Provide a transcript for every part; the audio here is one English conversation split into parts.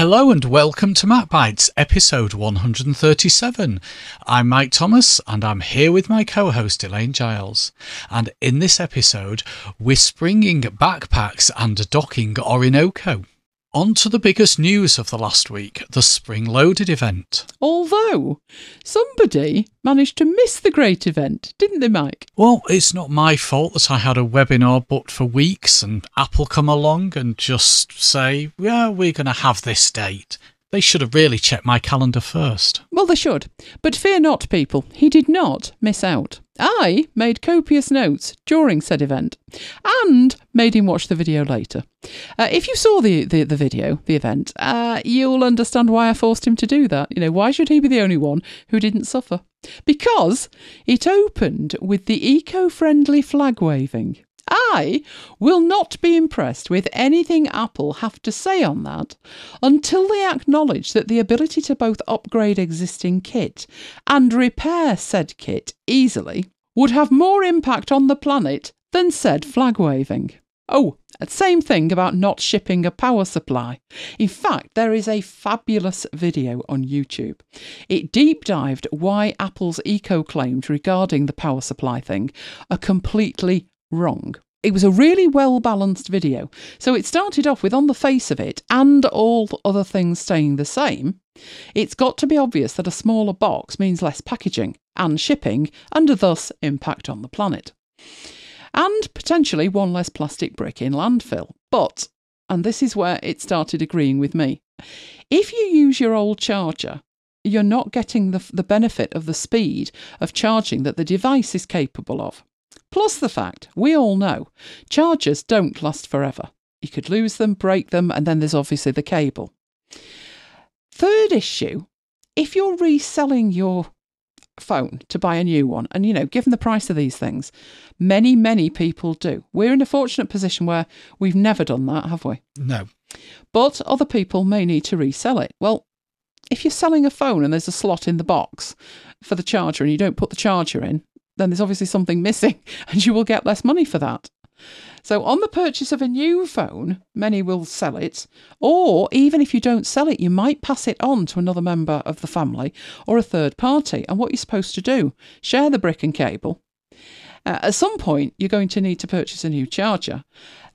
Hello and welcome to Mac Bites, episode 137. I'm Mike Thomas and I'm here with my co host Elaine Giles. And in this episode, we're springing backpacks and docking Orinoco. On to the biggest news of the last week the Spring Loaded event. Although somebody managed to miss the great event, didn't they, Mike? Well, it's not my fault that I had a webinar booked for weeks and Apple come along and just say, yeah, we're going to have this date. They should have really checked my calendar first. Well, they should. But fear not, people, he did not miss out. I made copious notes during said event and made him watch the video later. Uh, if you saw the, the, the video, the event, uh, you'll understand why I forced him to do that. You know, why should he be the only one who didn't suffer? Because it opened with the eco friendly flag waving. I will not be impressed with anything Apple have to say on that until they acknowledge that the ability to both upgrade existing kit and repair said kit easily would have more impact on the planet than said flag waving. Oh, same thing about not shipping a power supply. In fact, there is a fabulous video on YouTube. It deep dived why Apple's eco claims regarding the power supply thing are completely wrong. It was a really well balanced video. So it started off with, on the face of it, and all other things staying the same, it's got to be obvious that a smaller box means less packaging and shipping, and thus impact on the planet. And potentially one less plastic brick in landfill. But, and this is where it started agreeing with me, if you use your old charger, you're not getting the, the benefit of the speed of charging that the device is capable of. Plus the fact, we all know, chargers don't last forever. You could lose them, break them, and then there's obviously the cable. Third issue if you're reselling your phone to buy a new one, and you know, given the price of these things, many, many people do. We're in a fortunate position where we've never done that, have we? No. But other people may need to resell it. Well, if you're selling a phone and there's a slot in the box for the charger and you don't put the charger in, then there's obviously something missing and you will get less money for that. So, on the purchase of a new phone, many will sell it, or even if you don't sell it, you might pass it on to another member of the family or a third party. And what you're supposed to do, share the brick and cable. Uh, at some point, you're going to need to purchase a new charger.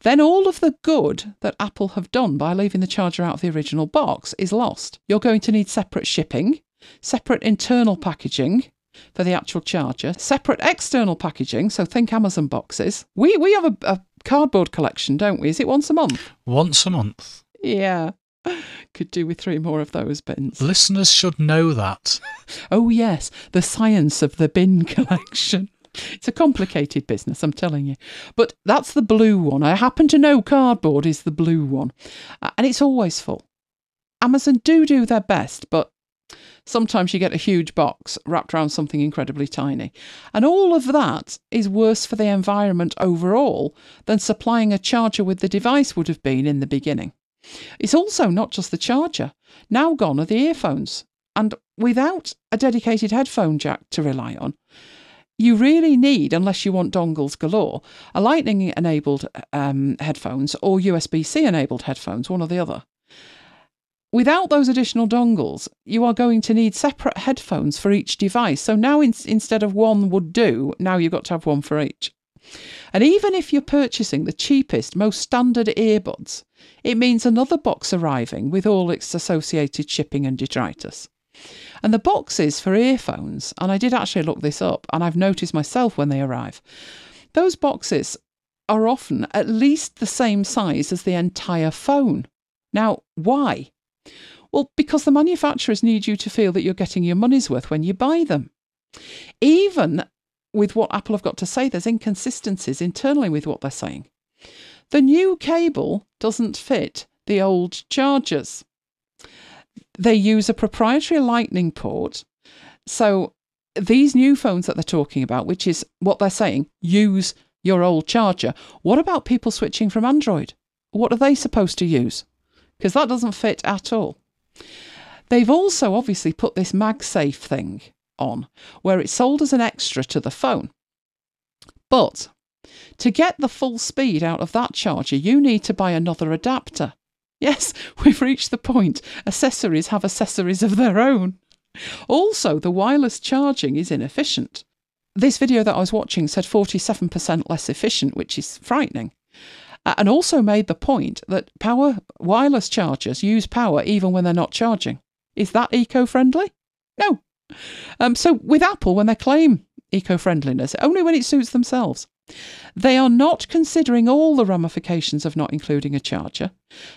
Then, all of the good that Apple have done by leaving the charger out of the original box is lost. You're going to need separate shipping, separate internal packaging, for the actual charger, separate external packaging, so think Amazon boxes. We we have a, a cardboard collection, don't we? Is it once a month? Once a month. Yeah. Could do with three more of those bins. Listeners should know that. oh, yes, the science of the bin collection. It's a complicated business, I'm telling you. But that's the blue one. I happen to know cardboard is the blue one. Uh, and it's always full. Amazon do do their best, but Sometimes you get a huge box wrapped around something incredibly tiny. And all of that is worse for the environment overall than supplying a charger with the device would have been in the beginning. It's also not just the charger. Now gone are the earphones. And without a dedicated headphone jack to rely on, you really need, unless you want dongles galore, a lightning enabled um, headphones or USB C enabled headphones, one or the other. Without those additional dongles, you are going to need separate headphones for each device. So now in, instead of one would do, now you've got to have one for each. And even if you're purchasing the cheapest, most standard earbuds, it means another box arriving with all its associated shipping and detritus. And the boxes for earphones, and I did actually look this up, and I've noticed myself when they arrive, those boxes are often at least the same size as the entire phone. Now, why? Well, because the manufacturers need you to feel that you're getting your money's worth when you buy them. Even with what Apple have got to say, there's inconsistencies internally with what they're saying. The new cable doesn't fit the old chargers. They use a proprietary Lightning port. So these new phones that they're talking about, which is what they're saying, use your old charger. What about people switching from Android? What are they supposed to use? Because that doesn't fit at all. They've also obviously put this MagSafe thing on where it's sold as an extra to the phone. But to get the full speed out of that charger, you need to buy another adapter. Yes, we've reached the point. Accessories have accessories of their own. Also, the wireless charging is inefficient. This video that I was watching said 47% less efficient, which is frightening. And also made the point that power wireless chargers use power even when they're not charging. Is that eco friendly? No. Um, so with Apple, when they claim eco friendliness, only when it suits themselves. They are not considering all the ramifications of not including a charger,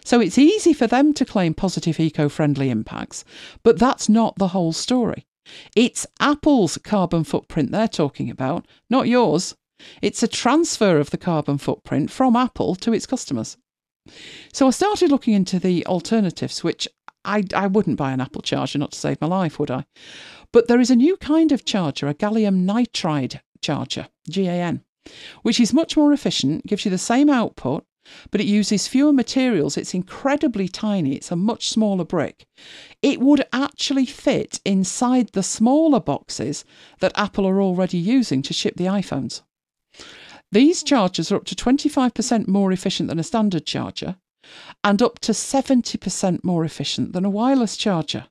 so it's easy for them to claim positive eco friendly impacts, but that's not the whole story. It's Apple's carbon footprint they're talking about, not yours. It's a transfer of the carbon footprint from Apple to its customers. So I started looking into the alternatives, which I, I wouldn't buy an Apple charger not to save my life, would I? But there is a new kind of charger, a gallium nitride charger, GAN which is much more efficient, gives you the same output, but it uses fewer materials. It's incredibly tiny, it's a much smaller brick. It would actually fit inside the smaller boxes that Apple are already using to ship the iPhones. These chargers are up to 25% more efficient than a standard charger and up to 70% more efficient than a wireless charger.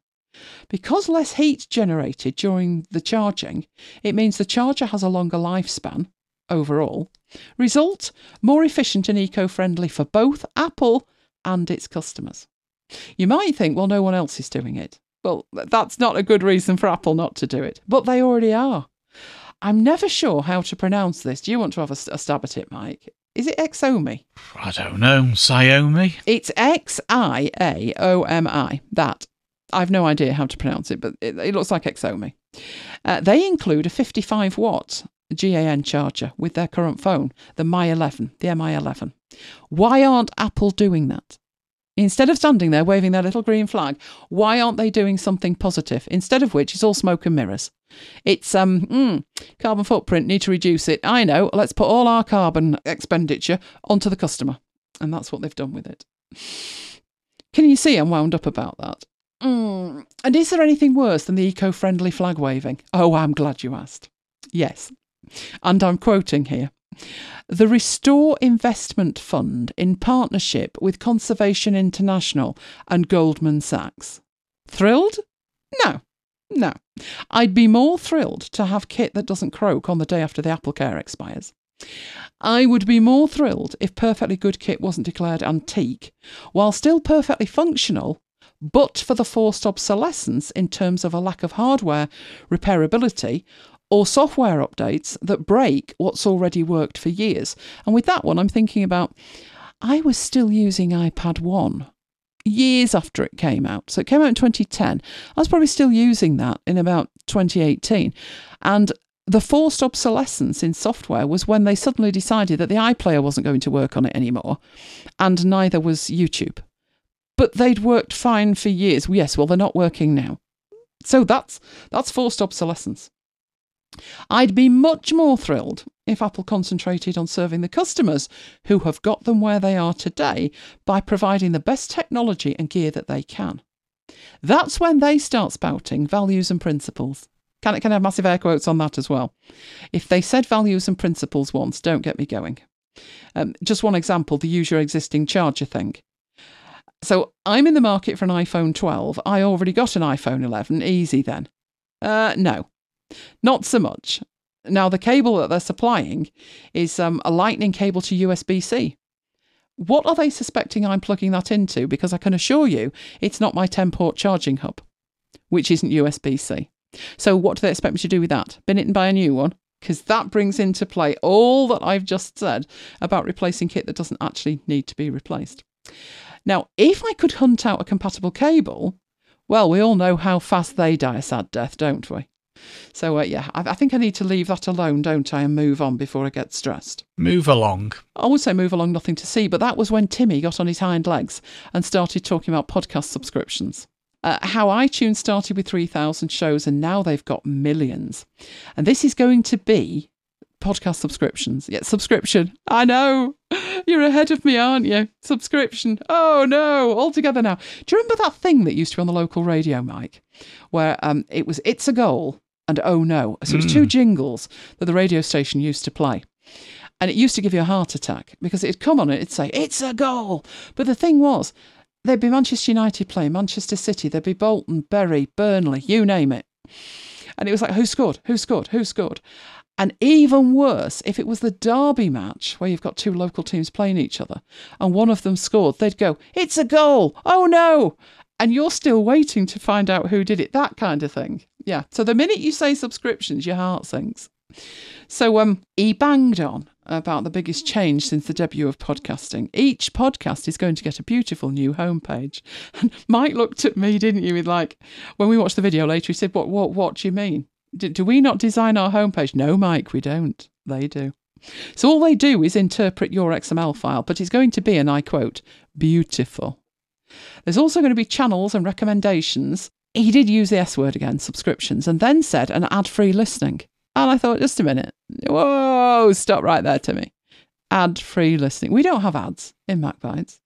Because less heat generated during the charging, it means the charger has a longer lifespan overall. Result more efficient and eco friendly for both Apple and its customers. You might think, well, no one else is doing it. Well, that's not a good reason for Apple not to do it, but they already are. I'm never sure how to pronounce this. Do you want to have a, a stab at it, Mike? Is it Xomi? I don't know. Xiaomi? It's X I A O M I. That. I've no idea how to pronounce it, but it, it looks like Xomi. Uh, they include a 55 watt GAN charger with their current phone, the Mi 11, the Mi 11. Why aren't Apple doing that? Instead of standing there waving their little green flag, why aren't they doing something positive? Instead of which, it's all smoke and mirrors. It's um mm, carbon footprint. Need to reduce it. I know. Let's put all our carbon expenditure onto the customer, and that's what they've done with it. Can you see I'm wound up about that? Mm. And is there anything worse than the eco-friendly flag waving? Oh, I'm glad you asked. Yes, and I'm quoting here the Restore Investment Fund in partnership with Conservation International and Goldman Sachs. Thrilled? No, no. I'd be more thrilled to have kit that doesn't croak on the day after the Apple Care expires. I would be more thrilled if perfectly good kit wasn't declared antique, while still perfectly functional, but for the forced obsolescence in terms of a lack of hardware repairability or software updates that break what's already worked for years. And with that one, I'm thinking about I was still using iPad 1 years after it came out. So it came out in 2010. I was probably still using that in about 2018. And the forced obsolescence in software was when they suddenly decided that the iPlayer wasn't going to work on it anymore, and neither was YouTube. But they'd worked fine for years. Yes, well, they're not working now. So that's that's forced obsolescence. I'd be much more thrilled if Apple concentrated on serving the customers who have got them where they are today by providing the best technology and gear that they can. That's when they start spouting values and principles. Can it can I have massive air quotes on that as well? If they said values and principles once, don't get me going. Um, just one example: the use your existing charger thing. So I'm in the market for an iPhone 12. I already got an iPhone 11. Easy then. Uh, no, not so much. Now, the cable that they're supplying is um, a lightning cable to USB C. What are they suspecting I'm plugging that into? Because I can assure you it's not my 10 port charging hub, which isn't USB C. So, what do they expect me to do with that? Bin it and buy a new one? Because that brings into play all that I've just said about replacing kit that doesn't actually need to be replaced. Now, if I could hunt out a compatible cable, well, we all know how fast they die a sad death, don't we? So, uh, yeah, I, I, think I need to leave that alone, don't I, and move on before I get stressed. Move along. I would say move along, nothing to see, but that was when Timmy got on his hind legs and started talking about podcast subscriptions. Uh, how iTunes started with 3,000 shows and now they've got millions. And this is going to be podcast subscriptions. Yeah, subscription. I know. You're ahead of me, aren't you? Subscription. Oh no, all together now. Do you remember that thing that used to be on the local radio, Mike? Where um, it was It's a Goal and Oh No. So it was two hmm. jingles that the radio station used to play. And it used to give you a heart attack because it'd come on and it'd say, It's a goal. But the thing was, there'd be Manchester United playing, Manchester City, there'd be Bolton, Bury, Burnley, you name it. And it was like, who scored? Who scored? Who scored? And even worse, if it was the derby match where you've got two local teams playing each other and one of them scored, they'd go, It's a goal! Oh no! And you're still waiting to find out who did it, that kind of thing. Yeah. So the minute you say subscriptions, your heart sinks. So um, he banged on about the biggest change since the debut of podcasting. Each podcast is going to get a beautiful new homepage. And Mike looked at me, didn't you, with like, when we watched the video later, he said, What, what, what do you mean? Do, do we not design our homepage? No, Mike, we don't. They do. So all they do is interpret your XML file, but it's going to be, and I quote, beautiful. There's also going to be channels and recommendations. He did use the S word again, subscriptions, and then said an ad free listening. And I thought, just a minute. Whoa, stop right there, Timmy. Ad free listening. We don't have ads in MacBites.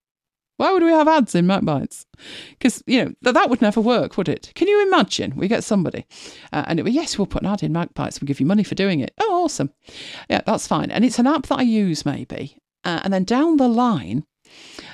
Why would we have ads in MacBites? Because, you know, th- that would never work, would it? Can you imagine? We get somebody uh, and it would, yes, we'll put an ad in MacBites. We'll give you money for doing it. Oh, awesome. Yeah, that's fine. And it's an app that I use maybe. Uh, and then down the line,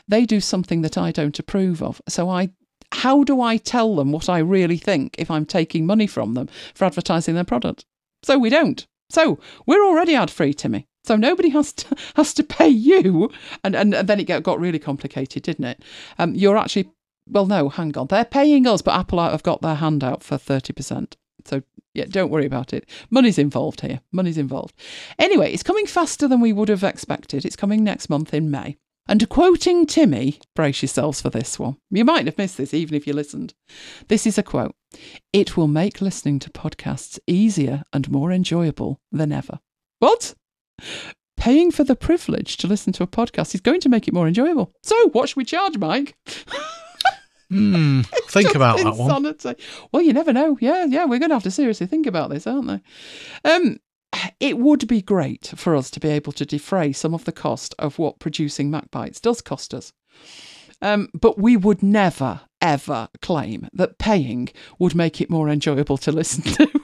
they do something that I don't approve of. So I how do I tell them what I really think if I'm taking money from them for advertising their product? So we don't. So we're already ad free, Timmy. So nobody has to has to pay you, and and, and then it got, got really complicated, didn't it? Um, you're actually well, no, hang on, they're paying us, but Apple have got their hand out for thirty percent. So yeah, don't worry about it. Money's involved here. Money's involved. Anyway, it's coming faster than we would have expected. It's coming next month in May. And quoting Timmy, brace yourselves for this one. You might have missed this even if you listened. This is a quote It will make listening to podcasts easier and more enjoyable than ever. What? Paying for the privilege to listen to a podcast is going to make it more enjoyable. So, what should we charge, Mike? Hmm, think about that one. Well, you never know. Yeah, yeah, we're going to have to seriously think about this, aren't they? Um, it would be great for us to be able to defray some of the cost of what producing MacBites does cost us. Um, but we would never, ever claim that paying would make it more enjoyable to listen to.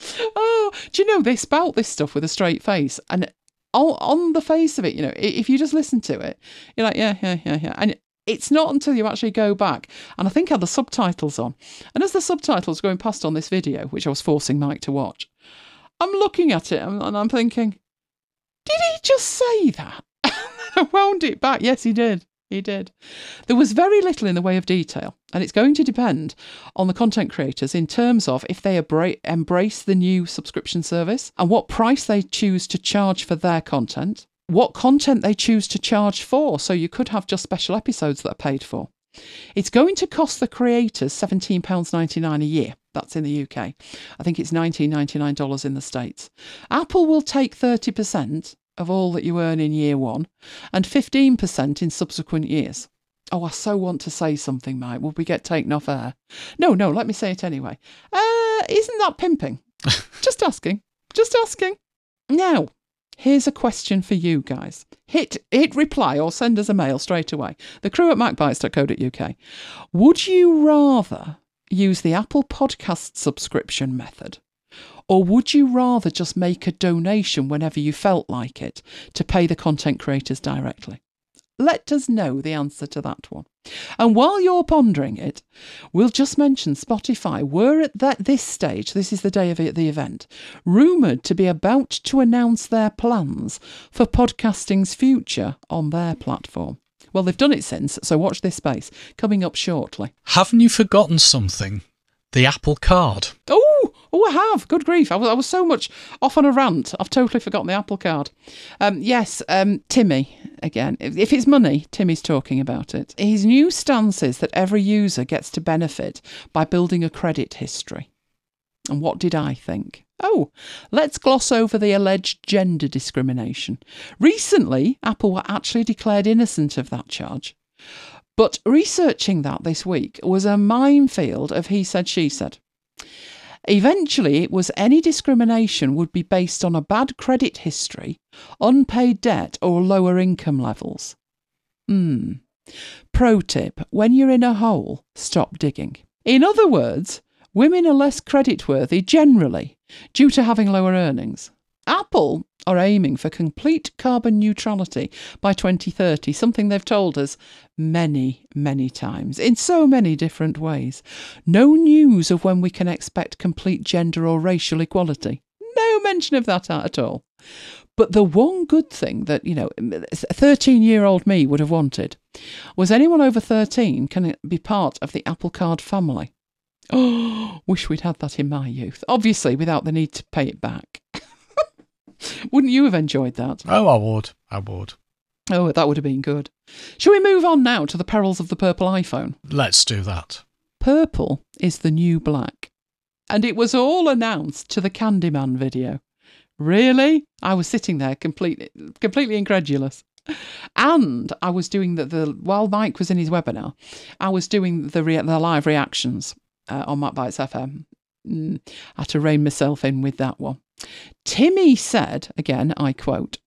oh, do you know they spout this stuff with a straight face, and on, the face of it, you know, if you just listen to it, you're like, yeah, yeah, yeah, yeah, and it's not until you actually go back, and I think had the subtitles on, and as the subtitles going past on this video, which I was forcing Mike to watch, I'm looking at it and I'm thinking, did he just say that? I wound it back. Yes, he did. He did. There was very little in the way of detail, and it's going to depend on the content creators in terms of if they embrace the new subscription service and what price they choose to charge for their content, what content they choose to charge for. So you could have just special episodes that are paid for. It's going to cost the creators £17.99 a year. That's in the UK. I think it's $19.99 in the States. Apple will take 30% of all that you earn in year one and 15% in subsequent years. Oh, I so want to say something, Mike. Will we get taken off air? No, no, let me say it anyway. Uh, isn't that pimping? Just asking. Just asking. Now, here's a question for you guys. Hit hit reply or send us a mail straight away. The crew at macbites.co.uk. Would you rather use the Apple Podcast subscription method? Or would you rather just make a donation whenever you felt like it to pay the content creators directly? Let us know the answer to that one. And while you're pondering it, we'll just mention Spotify were at that, this stage, this is the day of the event, rumoured to be about to announce their plans for podcasting's future on their platform. Well, they've done it since, so watch this space. Coming up shortly. Haven't you forgotten something? The Apple Card. Oh, oh, I have. Good grief! I was, I was so much off on a rant. I've totally forgotten the Apple Card. Um, yes, um, Timmy. Again, if, if it's money, Timmy's talking about it. His new stance is that every user gets to benefit by building a credit history. And what did I think? Oh, let's gloss over the alleged gender discrimination. Recently, Apple were actually declared innocent of that charge. But researching that this week was a minefield of he said, she said. Eventually, it was any discrimination would be based on a bad credit history, unpaid debt, or lower income levels. Hmm. Pro tip when you're in a hole, stop digging. In other words, women are less creditworthy generally due to having lower earnings. Apple are aiming for complete carbon neutrality by 2030, something they've told us many, many times in so many different ways. No news of when we can expect complete gender or racial equality. No mention of that at all. But the one good thing that, you know, a 13 year old me would have wanted was anyone over 13 can be part of the Apple Card family. Oh, wish we'd had that in my youth. Obviously, without the need to pay it back. Wouldn't you have enjoyed that? Oh, I would. I would. Oh, that would have been good. Shall we move on now to the perils of the purple iPhone? Let's do that. Purple is the new black. And it was all announced to the Candyman video. Really? I was sitting there completely completely incredulous. And I was doing the, the while Mike was in his webinar, I was doing the the live reactions uh, on Bites FM. Mm, had to rein myself in with that one. Timmy said, again, I quote,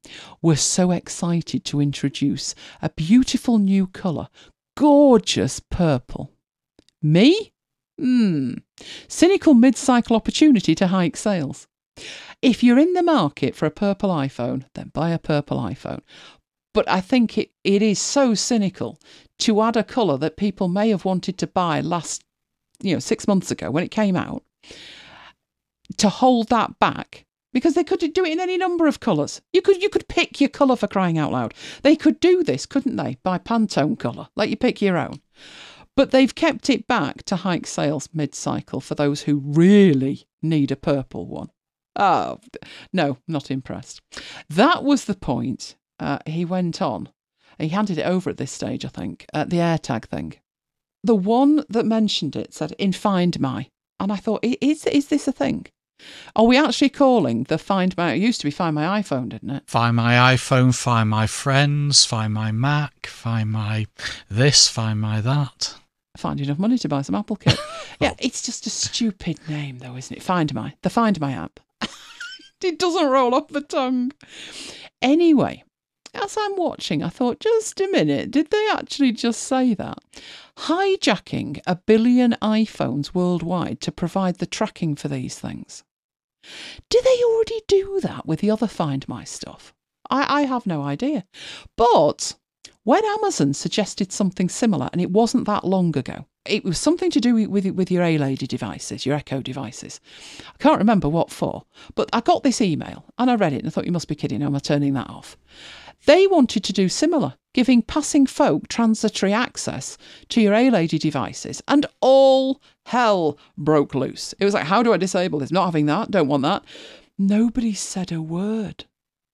We're so excited to introduce a beautiful new colour, gorgeous purple. Me? Hmm. Cynical mid cycle opportunity to hike sales. If you're in the market for a purple iPhone, then buy a purple iPhone. But I think it, it is so cynical to add a colour that people may have wanted to buy last, you know, six months ago when it came out, to hold that back because they could do it in any number of colours. You could you could pick your colour for crying out loud. They could do this, couldn't they? By Pantone colour, let you pick your own. But they've kept it back to hike sales mid cycle for those who really need a purple one. Oh, no, not impressed. That was the point. Uh, he went on. He handed it over at this stage, I think, at the AirTag thing. The one that mentioned it said, in Find My. And I thought, is, is this a thing? Are we actually calling the Find My? It used to be Find My iPhone, didn't it? Find my iPhone, find my friends, find my Mac, find my this, find my that. Find enough money to buy some Apple kit. yeah, it's just a stupid name, though, isn't it? Find My, the Find My app. it doesn't roll off the tongue. Anyway, as I'm watching, I thought, just a minute, did they actually just say that? Hijacking a billion iPhones worldwide to provide the tracking for these things. Do they already do that with the other Find My stuff? I, I have no idea. But when Amazon suggested something similar, and it wasn't that long ago, it was something to do with with your A Lady devices, your Echo devices. I can't remember what for, but I got this email and I read it and I thought, you must be kidding, am I turning that off? They wanted to do similar, giving passing folk transitory access to your A Lady devices, and all hell broke loose. It was like, how do I disable this? Not having that, don't want that. Nobody said a word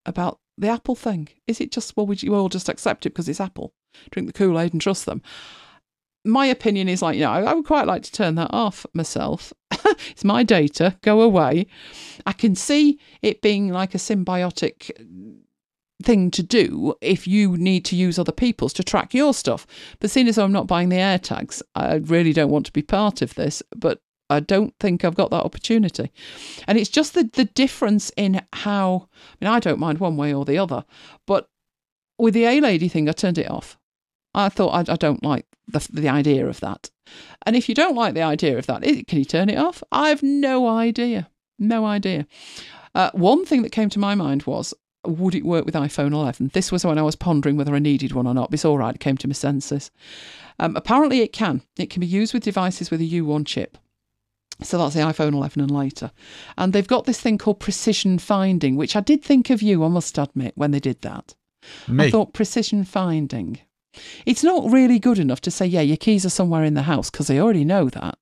about the Apple thing. Is it just, well, would you all just accept it because it's Apple? Drink the Kool Aid and trust them? My opinion is like, you know, I would quite like to turn that off myself. it's my data, go away. I can see it being like a symbiotic thing to do if you need to use other people's to track your stuff. But seeing as I'm not buying the AirTags, I really don't want to be part of this. But I don't think I've got that opportunity. And it's just the, the difference in how, I mean, I don't mind one way or the other, but with the A Lady thing, I turned it off. I thought I, I don't like the, the idea of that. And if you don't like the idea of that, can you turn it off? I have no idea. No idea. Uh, one thing that came to my mind was would it work with iPhone 11? This was when I was pondering whether I needed one or not. It's all right, it came to my senses. Um, apparently, it can. It can be used with devices with a U1 chip. So that's the iPhone 11 and later. And they've got this thing called precision finding, which I did think of you, I must admit, when they did that. Me. I thought precision finding. It's not really good enough to say, yeah, your keys are somewhere in the house, because they already know that.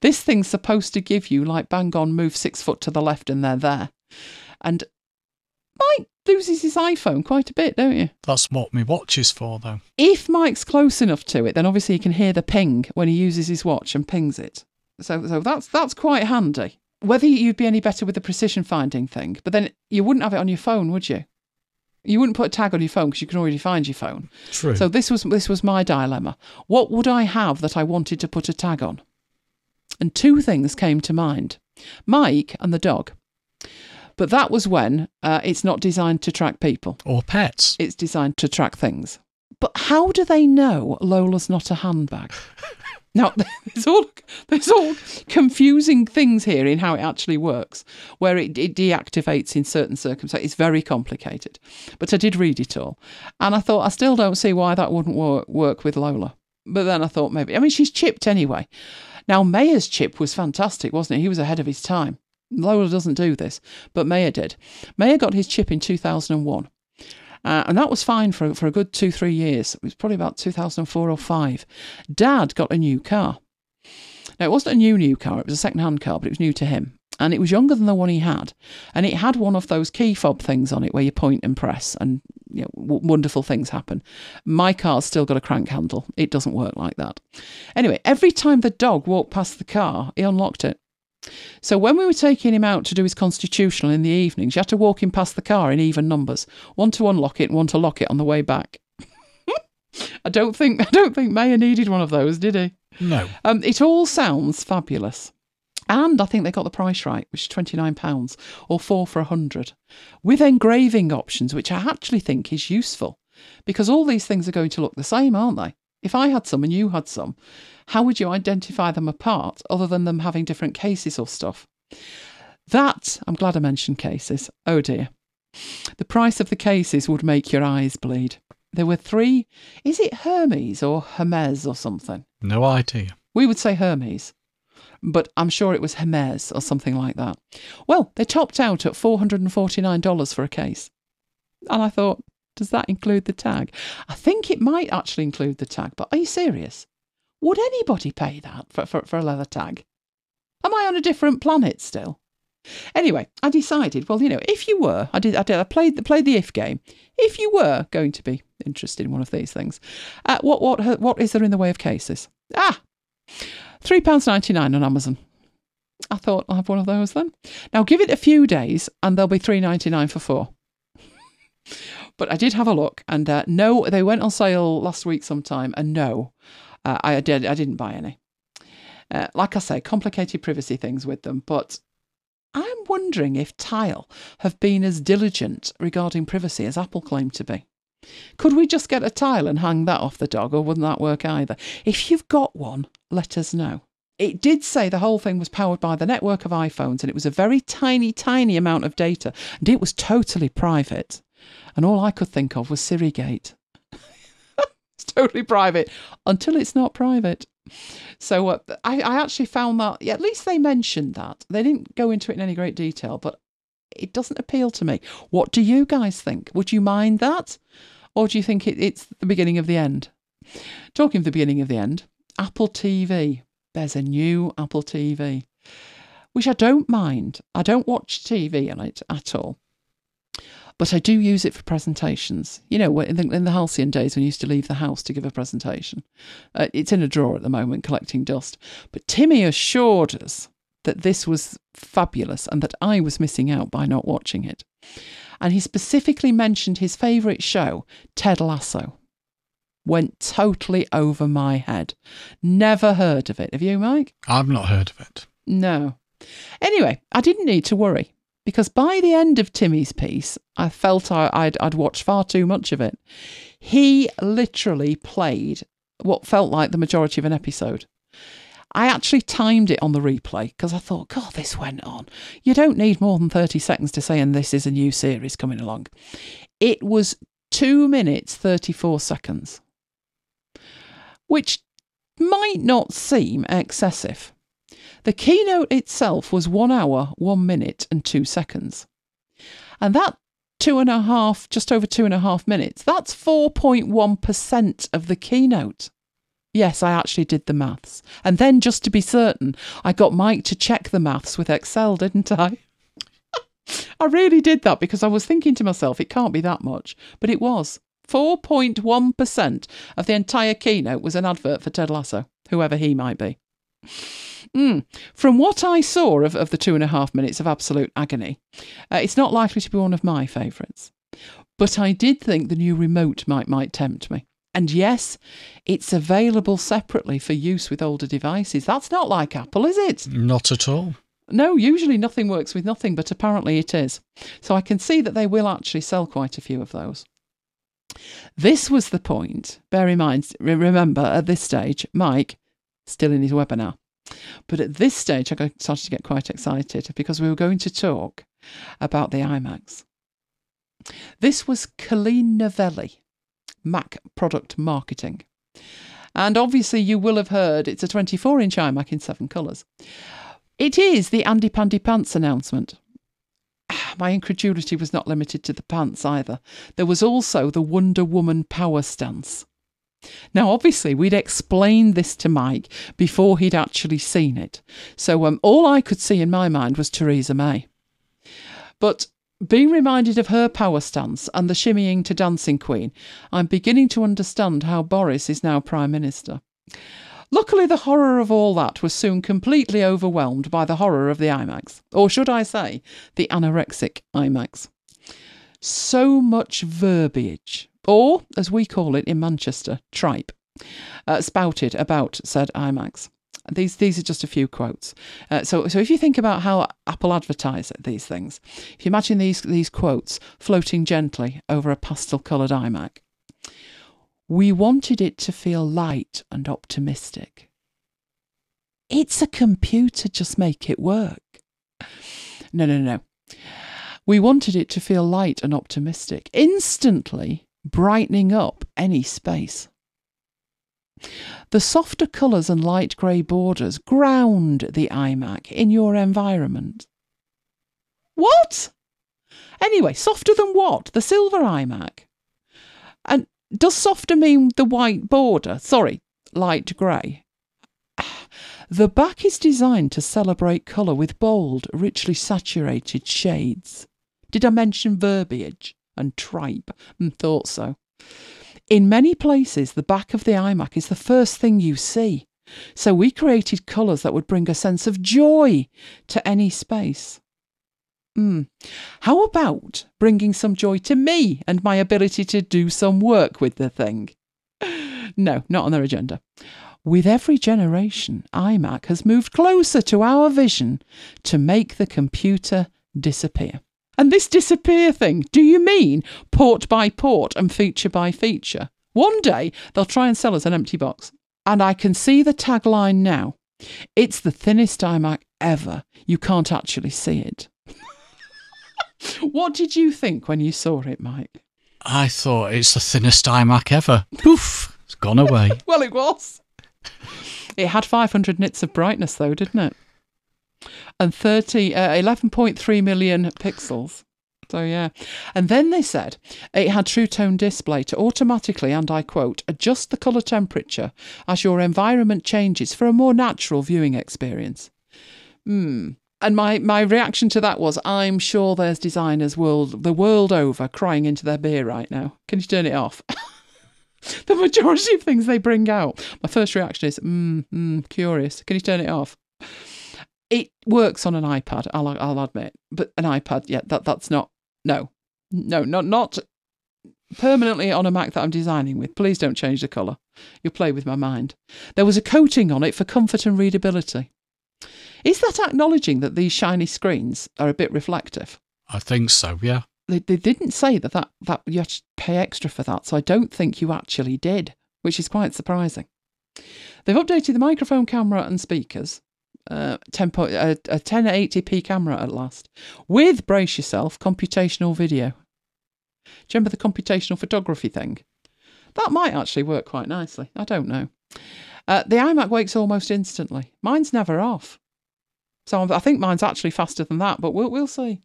This thing's supposed to give you, like, bang on, move six foot to the left and they're there. And Mike loses his iPhone quite a bit, don't you? That's what my watch is for, though. If Mike's close enough to it, then obviously he can hear the ping when he uses his watch and pings it. So, so that's that's quite handy. Whether you'd be any better with the precision finding thing, but then you wouldn't have it on your phone, would you? You wouldn't put a tag on your phone because you can already find your phone. True. So this was this was my dilemma. What would I have that I wanted to put a tag on? And two things came to mind: Mike and the dog. But that was when uh, it's not designed to track people. or pets. It's designed to track things. But how do they know Lola's not a handbag? Now, there's all there's all confusing things here in how it actually works, where it, it deactivates in certain circumstances. It's very complicated, but I did read it all, and I thought I still don't see why that wouldn't work, work with Lola. But then I thought maybe I mean she's chipped anyway. Now Mayer's chip was fantastic, wasn't it? He was ahead of his time. Lola doesn't do this, but Mayer did. Mayer got his chip in 2001. Uh, and that was fine for, for a good two, three years. It was probably about 2004 or 5. Dad got a new car. Now, it wasn't a new, new car, it was a second hand car, but it was new to him. And it was younger than the one he had. And it had one of those key fob things on it where you point and press and you know, w- wonderful things happen. My car's still got a crank handle. It doesn't work like that. Anyway, every time the dog walked past the car, he unlocked it. So when we were taking him out to do his constitutional in the evenings, you had to walk him past the car in even numbers, one to unlock it and one to lock it on the way back. I don't think I don't think Mayer needed one of those, did he? No. Um, it all sounds fabulous. And I think they got the price right, which is £29 or four for a 100 with engraving options, which I actually think is useful because all these things are going to look the same, aren't they? If I had some and you had some, how would you identify them apart other than them having different cases or stuff? That, I'm glad I mentioned cases. Oh dear. The price of the cases would make your eyes bleed. There were three. Is it Hermes or Hermes or something? No idea. We would say Hermes, but I'm sure it was Hermes or something like that. Well, they topped out at $449 for a case. And I thought, does that include the tag? I think it might actually include the tag, but are you serious? Would anybody pay that for, for, for a leather tag? Am I on a different planet still? Anyway, I decided, well, you know, if you were, I did, I did, I played, the played the if game. If you were going to be interested in one of these things, uh, what, what, what is there in the way of cases? Ah, three pounds ninety nine on Amazon. I thought I'll have one of those then. Now give it a few days, and they'll be three ninety nine for four. but I did have a look, and uh, no, they went on sale last week sometime, and no, uh, I did, I didn't buy any. Uh, like I say, complicated privacy things with them, but I'm wondering if Tile have been as diligent regarding privacy as Apple claimed to be. Could we just get a tile and hang that off the dog, or wouldn't that work either? If you've got one, let us know. It did say the whole thing was powered by the network of iPhones and it was a very tiny, tiny amount of data and it was totally private. And all I could think of was Sirigate. It's totally private until it's not private. So uh, I, I actually found that, yeah, at least they mentioned that. They didn't go into it in any great detail, but it doesn't appeal to me. What do you guys think? Would you mind that? Or do you think it, it's the beginning of the end? Talking of the beginning of the end, Apple TV. There's a new Apple TV, which I don't mind. I don't watch TV on it at all. But I do use it for presentations. You know, in the, in the halcyon days when you used to leave the house to give a presentation. Uh, it's in a drawer at the moment, collecting dust. But Timmy assured us that this was fabulous and that I was missing out by not watching it. And he specifically mentioned his favourite show, Ted Lasso. Went totally over my head. Never heard of it. Have you, Mike? I've not heard of it. No. Anyway, I didn't need to worry because by the end of Timmy's piece, I felt I, would I'd watched far too much of it. He literally played what felt like the majority of an episode. I actually timed it on the replay because I thought, God, this went on. You don't need more than 30 seconds to say, and this is a new series coming along. It was two minutes, 34 seconds, which might not seem excessive. The keynote itself was one hour, one minute, and two seconds. And that two and a half, just over two and a half minutes, that's 4.1% of the keynote. Yes, I actually did the maths. And then, just to be certain, I got Mike to check the maths with Excel, didn't I? I really did that because I was thinking to myself, it can't be that much. But it was. 4.1% of the entire keynote was an advert for Ted Lasso, whoever he might be. Mm. From what I saw of, of the two and a half minutes of absolute agony, uh, it's not likely to be one of my favourites. But I did think the new remote might might tempt me. And yes, it's available separately for use with older devices. That's not like Apple, is it? Not at all. No, usually nothing works with nothing, but apparently it is. So I can see that they will actually sell quite a few of those. This was the point. Bear in mind, remember at this stage, Mike, still in his webinar. But at this stage, I started to get quite excited because we were going to talk about the iMacs. This was Colleen Novielli, Mac Product Marketing. And obviously, you will have heard it's a 24 inch iMac in seven colours. It is the Andy Pandy Pants announcement. Ah, my incredulity was not limited to the pants either. There was also the Wonder Woman power stance. Now, obviously, we'd explained this to Mike before he'd actually seen it. So um, all I could see in my mind was Theresa May. But being reminded of her power stance and the shimmying to Dancing Queen, I'm beginning to understand how Boris is now Prime Minister. Luckily, the horror of all that was soon completely overwhelmed by the horror of the iMacs, or should I say, the anorexic iMacs. So much verbiage, or as we call it in Manchester, tripe, uh, spouted about said iMacs. These these are just a few quotes. Uh, so so if you think about how Apple advertise these things, if you imagine these these quotes floating gently over a pastel coloured iMac, we wanted it to feel light and optimistic. It's a computer, just make it work. No, no, no. We wanted it to feel light and optimistic, instantly brightening up any space. The softer colours and light grey borders ground the iMac in your environment. What? Anyway, softer than what? The silver iMac? And does softer mean the white border? Sorry, light grey. The back is designed to celebrate colour with bold, richly saturated shades. Did I mention verbiage and tripe? Mm, thought so. In many places, the back of the iMac is the first thing you see. So we created colours that would bring a sense of joy to any space. Hmm. How about bringing some joy to me and my ability to do some work with the thing? No, not on their agenda. With every generation, iMac has moved closer to our vision to make the computer disappear. And this disappear thing, do you mean port by port and feature by feature? One day they'll try and sell us an empty box. And I can see the tagline now. It's the thinnest iMac ever. You can't actually see it. what did you think when you saw it, Mike? I thought it's the thinnest iMac ever. Poof, it's gone away. Well, it was. It had 500 nits of brightness, though, didn't it? And 30, uh, 11.3 million pixels. So, yeah. And then they said it had True Tone display to automatically, and I quote, adjust the colour temperature as your environment changes for a more natural viewing experience. Hmm. And my, my reaction to that was, I'm sure there's designers world the world over crying into their beer right now. Can you turn it off? the majority of things they bring out. My first reaction is, mm, mm, curious. Can you turn it off? It works on an iPad, I'll, I'll admit, but an iPad, yeah, that that's not. No, no, not not permanently on a Mac that I'm designing with. Please don't change the colour. You'll play with my mind. There was a coating on it for comfort and readability. Is that acknowledging that these shiny screens are a bit reflective? I think so, yeah. they, they didn't say that, that that you had to pay extra for that, so I don't think you actually did, which is quite surprising. They've updated the microphone, camera, and speakers. Uh, 10 po- a, a 1080p camera at last, with brace yourself computational video. Do you remember the computational photography thing? That might actually work quite nicely. I don't know. Uh, the iMac wakes almost instantly. Mine's never off. So I think mine's actually faster than that, but we'll, we'll see.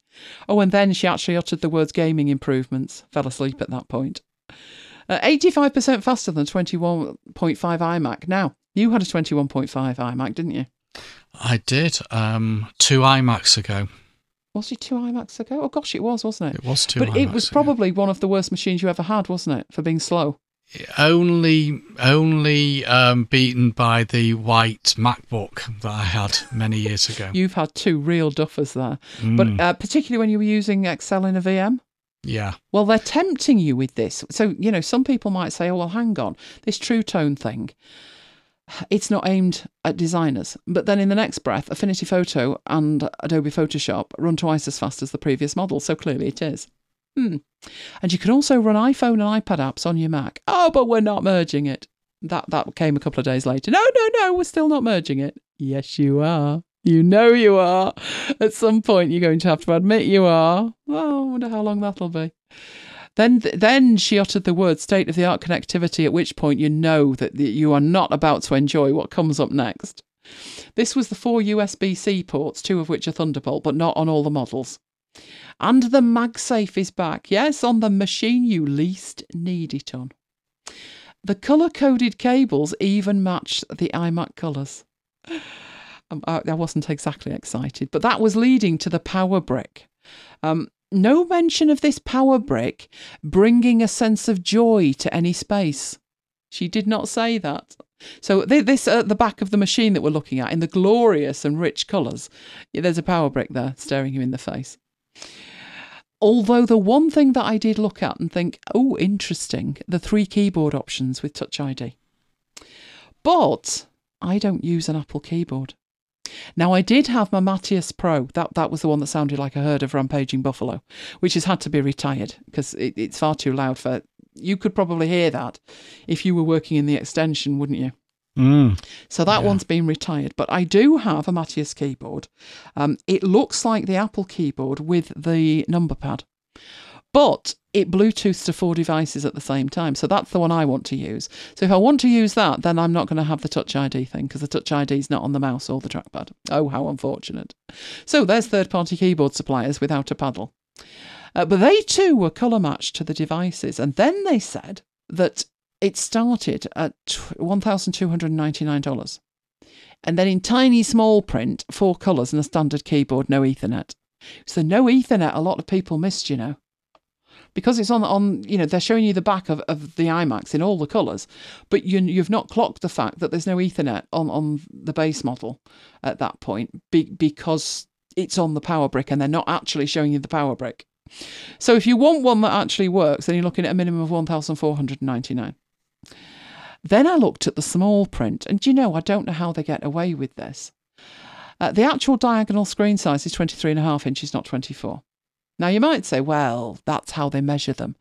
Oh, and then she actually uttered the words gaming improvements. Fell asleep at that point. Uh, 85% faster than 21.5 iMac. Now, you had a 21.5 iMac, didn't you? I did. Um, two iMacs ago. Was it two iMacs ago? Oh, gosh, it was, wasn't it? It was two but iMacs it was ago. probably one of the worst machines you ever had, wasn't it, for being slow? only only um, beaten by the white MacBook that I had many years ago. You've had two real duffers there. Mm, But uh, particularly when you were using Excel in a VM. yeah, Well, they're tempting you with this. So, you know, some people might say, oh, well, hang on, this True Tone thing, it's not aimed at designers. But then in the next breath, Affinity Photo and Adobe Photoshop run twice as fast as the previous model. So clearly it is. Hmm. And you can also run iPhone and iPad apps on your Mac. Oh, but we're not merging it. That that came a couple of days later. No, no, no, we're still not merging it. Yes, you are. You know you are. At some point, you're going to have to admit you are. Oh, I wonder how long that'll be. Then, then she uttered the word state of the art connectivity, at which point you know that you are not about to enjoy what comes up next. This was the four USB C ports, two of which are Thunderbolt, but not on all the models. And the MagSafe is back. Yes, on the machine you least need it on. The colour coded cables even match the iMac colours. Um, I, I wasn't exactly excited, but that was leading to the power brick. Um, no mention of this power brick bringing a sense of joy to any space. She did not say that. So this at uh, the back of the machine that we're looking at in the glorious and rich colours, there's a power brick there staring him in the face. Although the one thing that I did look at and think, oh, interesting, the three keyboard options with Touch ID. But I don't use an Apple keyboard. Now I did have my Matias Pro. That that was the one that sounded like a herd of rampaging buffalo, which has had to be retired because it, it's far too loud for. You could probably hear that if you were working in the extension, wouldn't you? Mm. So that Yeah. one's been retired, but I do have a Matias keyboard. Um, it looks like the Apple keyboard with the number pad, but it Bluetooths to four devices at the same time. So that's the one I want to use. So if I want to use that, then I'm not going to have the Touch ID thing because the Touch ID is not on the mouse or the trackpad. Oh, how unfortunate. So there's third party keyboard suppliers without a paddle. Uh, but they too were colour matched to the devices. And then they said that it started at $1,299. And then in tiny small print, four colours and a standard keyboard, no Ethernet. So no Ethernet, a lot of people missed, you know. Because it's on, on you know, they're showing you the back of, of the iMacs in all the colours, but you, you've not clocked the fact that there's no Ethernet on, on the base model at that point be, because it's on the power brick and they're not actually showing you the power brick. So if you want one that actually works, then you're looking at a minimum of 1,499. Then I looked at the small print, and you know, I don't know how they get away with this. Uh, the actual diagonal screen size is 23.5 inches, not 24. Now, you might say, well, that's how they measure them.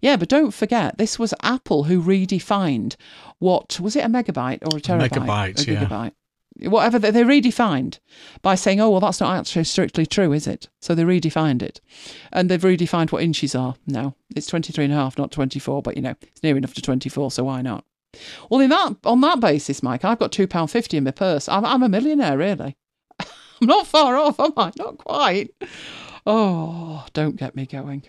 Yeah, but don't forget, this was Apple who redefined what was it a megabyte or a terabyte? megabyte, a yeah. gigabyte. Whatever they, they redefined by saying, oh, well, that's not actually strictly true, is it? So they redefined it. And they've redefined what inches are now. It's 23.5, not 24, but you know, it's near enough to 24, so why not? Well, in that on that basis, Mike, I've got two pound fifty in my purse. I'm, I'm a millionaire, really. I'm not far off, am I? Not quite. Oh, don't get me going.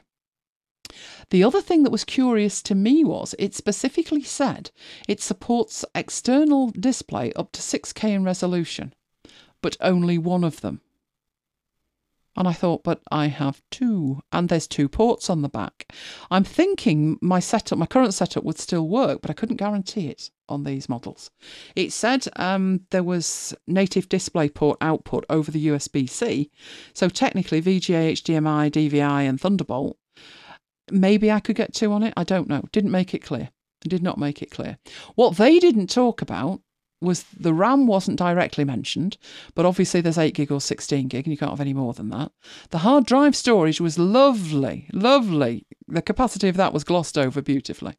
The other thing that was curious to me was it specifically said it supports external display up to 6K in resolution, but only one of them. And I thought, but I have two, and there's two ports on the back. I'm thinking my setup, my current setup would still work, but I couldn't guarantee it on these models. It said um, there was native display port output over the USB C, so technically VGA, HDMI, DVI, and Thunderbolt. Maybe I could get two on it. I don't know. Didn't make it clear. Did not make it clear. What they didn't talk about was the RAM wasn't directly mentioned, but obviously there's 8 gig or 16 gig, and you can't have any more than that. The hard drive storage was lovely, lovely. The capacity of that was glossed over beautifully.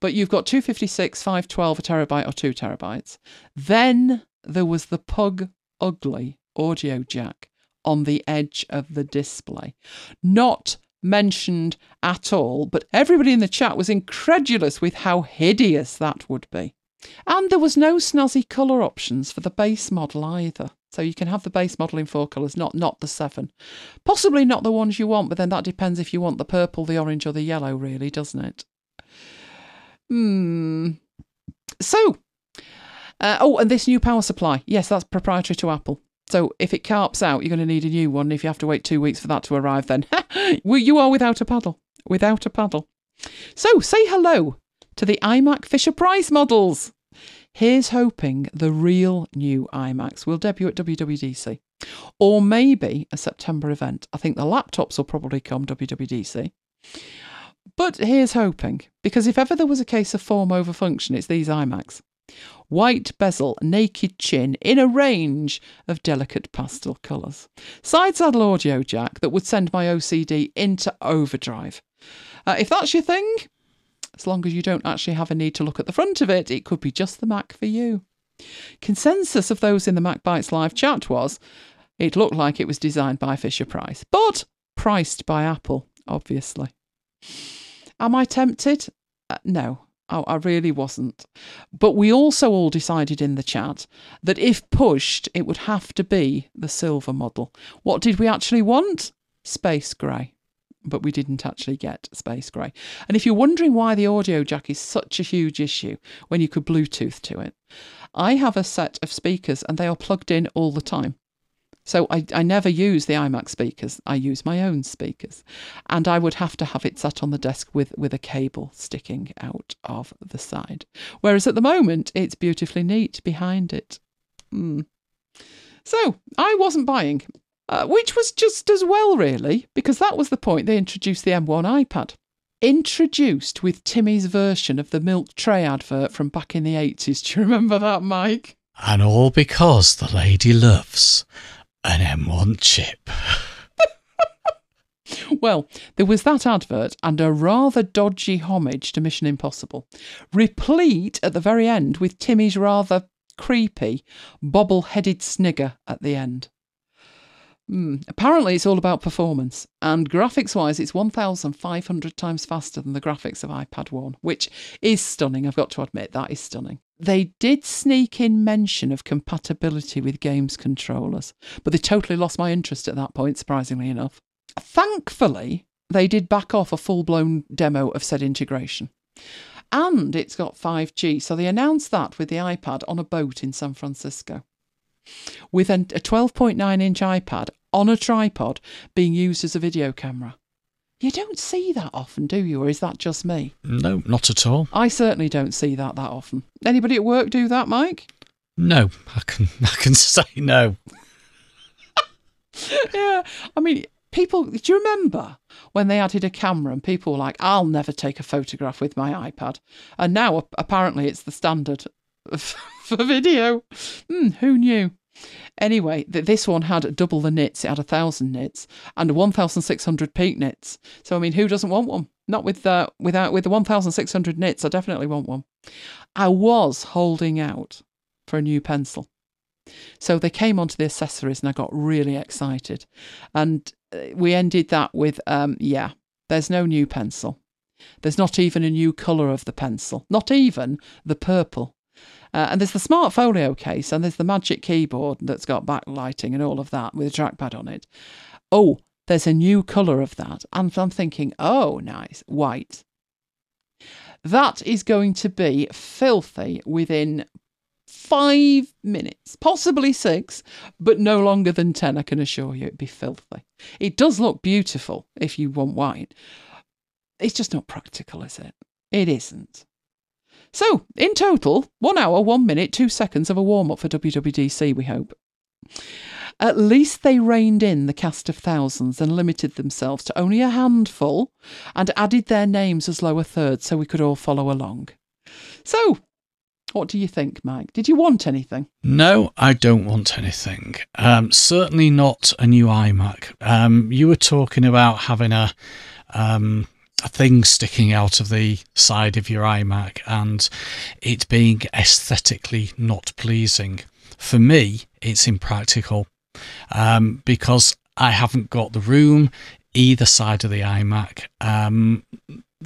But you've got 256, 512, a terabyte, or 2 terabytes. Then there was the Pug Ugly audio jack on the edge of the display. Not mentioned at all, but everybody in the chat was incredulous with how hideous that would be. And there was no snazzy colour options for the base model either. So you can have the base model in four colours, not not the seven. Possibly not the ones you want, but then that depends if you want the purple, the orange, or the yellow, really, doesn't it? Hmm. So, uh, oh, and this new power supply. Yes, that's proprietary to Apple. So if it carps out, you're going to need a new one. If you have to wait two weeks for that to arrive, then you are without a paddle. Without a paddle. So say hello to the iMac Fisher Price models. Here's hoping the real new iMacs will debut at WWDC. Or maybe a September event. I think the laptops will probably come WWDC. But here's hoping, because if ever there was a case of form over function, it's these iMacs. White bezel, naked chin, in a range of delicate pastel colours. Side saddle audio jack that would send my OCD into overdrive. Uh, if that's your thing, As long as you don't actually have a need to look at the front of it, it could be just the Mac for you. Consensus of those in the Mac Bytes live chat was it looked like it was designed by Fisher Price, but priced by Apple, obviously. Am I tempted? Uh, no, I, I really wasn't. But we also all decided in the chat that if pushed, it would have to be the silver model. What did we actually want? Space grey. But we didn't actually get space grey. And if you're wondering why the audio jack is such a huge issue when you could Bluetooth to it, I have a set of speakers and they are plugged in all the time. So I, I never use the iMac speakers. I use my own speakers. And I would have to have it sat on the desk with, with a cable sticking out of the side. Whereas at the moment, it's beautifully neat behind it. Mm. So I wasn't buying, uh, which was just as well, really, because that was the point they introduced the M1 iPad. Introduced with Timmy's version of the milk tray advert from back in the 80s. Do you remember that, Mike? And all because the lady loves an M1 chip. well, there was that advert and a rather dodgy homage to Mission Impossible, replete at the very end with Timmy's rather creepy, bobble headed snigger at the end. Mm. Apparently, it's all about performance, and graphics wise, it's 1,500 times faster than the graphics of iPad 1, which is stunning. I've got to admit, that is stunning. They did sneak in mention of compatibility with games controllers, but they totally lost my interest at that point, surprisingly enough. Thankfully, they did back off a full blown demo of said integration. And it's got 5G, so they announced that with the iPad on a boat in San Francisco. With a 12.9 inch iPad on a tripod being used as a video camera. You don't see that often, do you? Or is that just me? No, not at all. I certainly don't see that that often. Anybody at work do that, Mike? No, I can I can say no. yeah, I mean, people. Do you remember when they added a camera and people were like, "I'll never take a photograph with my iPad," and now apparently it's the standard for video. Hmm, who knew? Anyway, this one had double the nits. It had a thousand nits and 1,600 peak nits. So I mean, who doesn't want one? Not with uh, without with the 1,600 nits. I definitely want one. I was holding out for a new pencil. So they came onto the accessories and I got really excited. And uh, we ended that with, um, yeah, there's no new pencil. There's not even a new colour of the pencil, not even the purple. Uh, and there's the smart folio case and there's the magic keyboard that's got backlighting and all of that with a trackpad on it. Oh, there's a new colour of that. And I'm thinking, oh, nice, white. That is going to be filthy within five minutes, possibly six, but no longer than 10, I can assure you. It'd be filthy. It does look beautiful if you want white. It's just not practical, is it? It isn't. So, in total, one hour, one minute, two seconds of a warm up for WWDC, we hope. At least they reined in the cast of thousands and limited themselves to only a handful and added their names as lower thirds so we could all follow along. So, what do you think, Mike? Did you want anything? No, I don't want anything. Um, certainly not a new iMac. Um, you were talking about having a um, a thing sticking out of the side of your iMac and it being aesthetically not pleasing. For me, it's impractical um, because I haven't got the room either side of the iMac, um,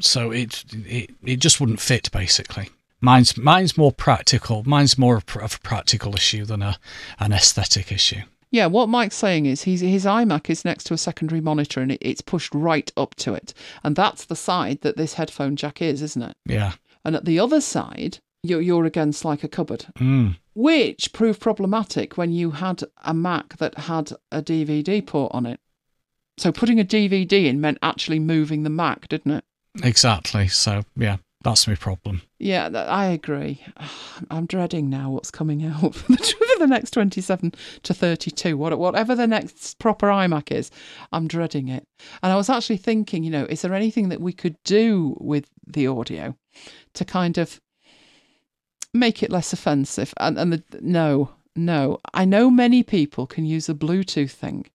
so it, it it just wouldn't fit basically. Mine's mine's more practical. Mine's more of a practical issue than a an aesthetic issue. Yeah, what Mike's saying is he's, his iMac is next to a secondary monitor and it, it's pushed right up to it. And that's the side that this headphone jack is, isn't it? Yeah. And at the other side, you're, you're against like a cupboard, mm. which proved problematic when you had a Mac that had a DVD port on it. So putting a DVD in meant actually moving the Mac, didn't it? Exactly. So, yeah, that's my problem. Yeah, I agree. I'm dreading now what's coming out for the, next 27 to 32. Whatever the next proper iMac is, I'm dreading it. And I was actually thinking, you know, is there anything that we could do with the audio to kind of make it less offensive? And, and the, no, no. I know many people can use a Bluetooth thing,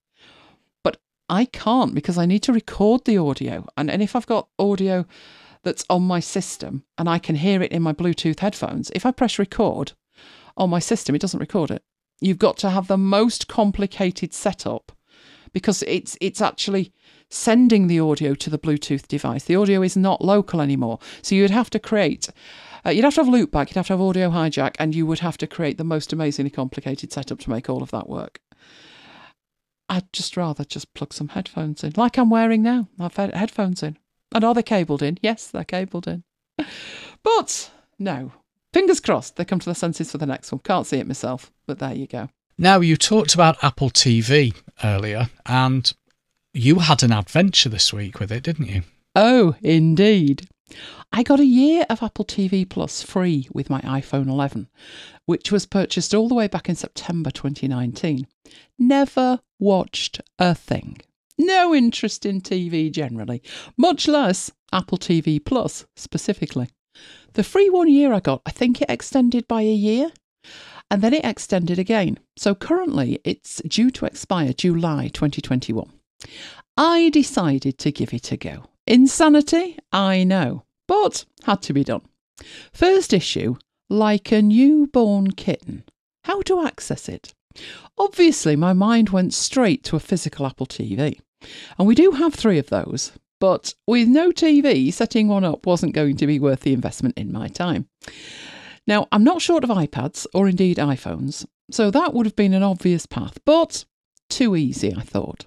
but I can't because I need to record the audio. And, and if I've got audio that's on my system and I can hear it in my Bluetooth headphones, if I press record on my system, it doesn't record it. You've got to have the most complicated setup because it's it's actually sending the audio to the Bluetooth device. The audio is not local anymore. So you'd have to create uh, you'd have to have loopback, you'd have to have audio hijack, and you would have to create the most amazingly complicated setup to make all of that work. I'd just rather just plug some headphones in, like I'm wearing now. I've had headphones in. And are they cabled in? Yes, they're cabled in. But no, fingers crossed they come to their senses for the next one. Can't see it myself, but there you go. Now, you talked about Apple TV earlier, and you had an adventure this week with it, didn't you? Oh, indeed. I got a year of Apple TV Plus free with my iPhone 11, which was purchased all the way back in September 2019. Never watched a thing. No interest in TV generally, much less Apple TV Plus specifically. The free one year I got, I think it extended by a year and then it extended again. So currently it's due to expire July 2021. I decided to give it a go. Insanity, I know, but had to be done. First issue Like a Newborn Kitten. How to access it? Obviously, my mind went straight to a physical Apple TV. And we do have three of those, but with no TV, setting one up wasn't going to be worth the investment in my time. Now, I'm not short of iPads or indeed iPhones, so that would have been an obvious path, but too easy, I thought.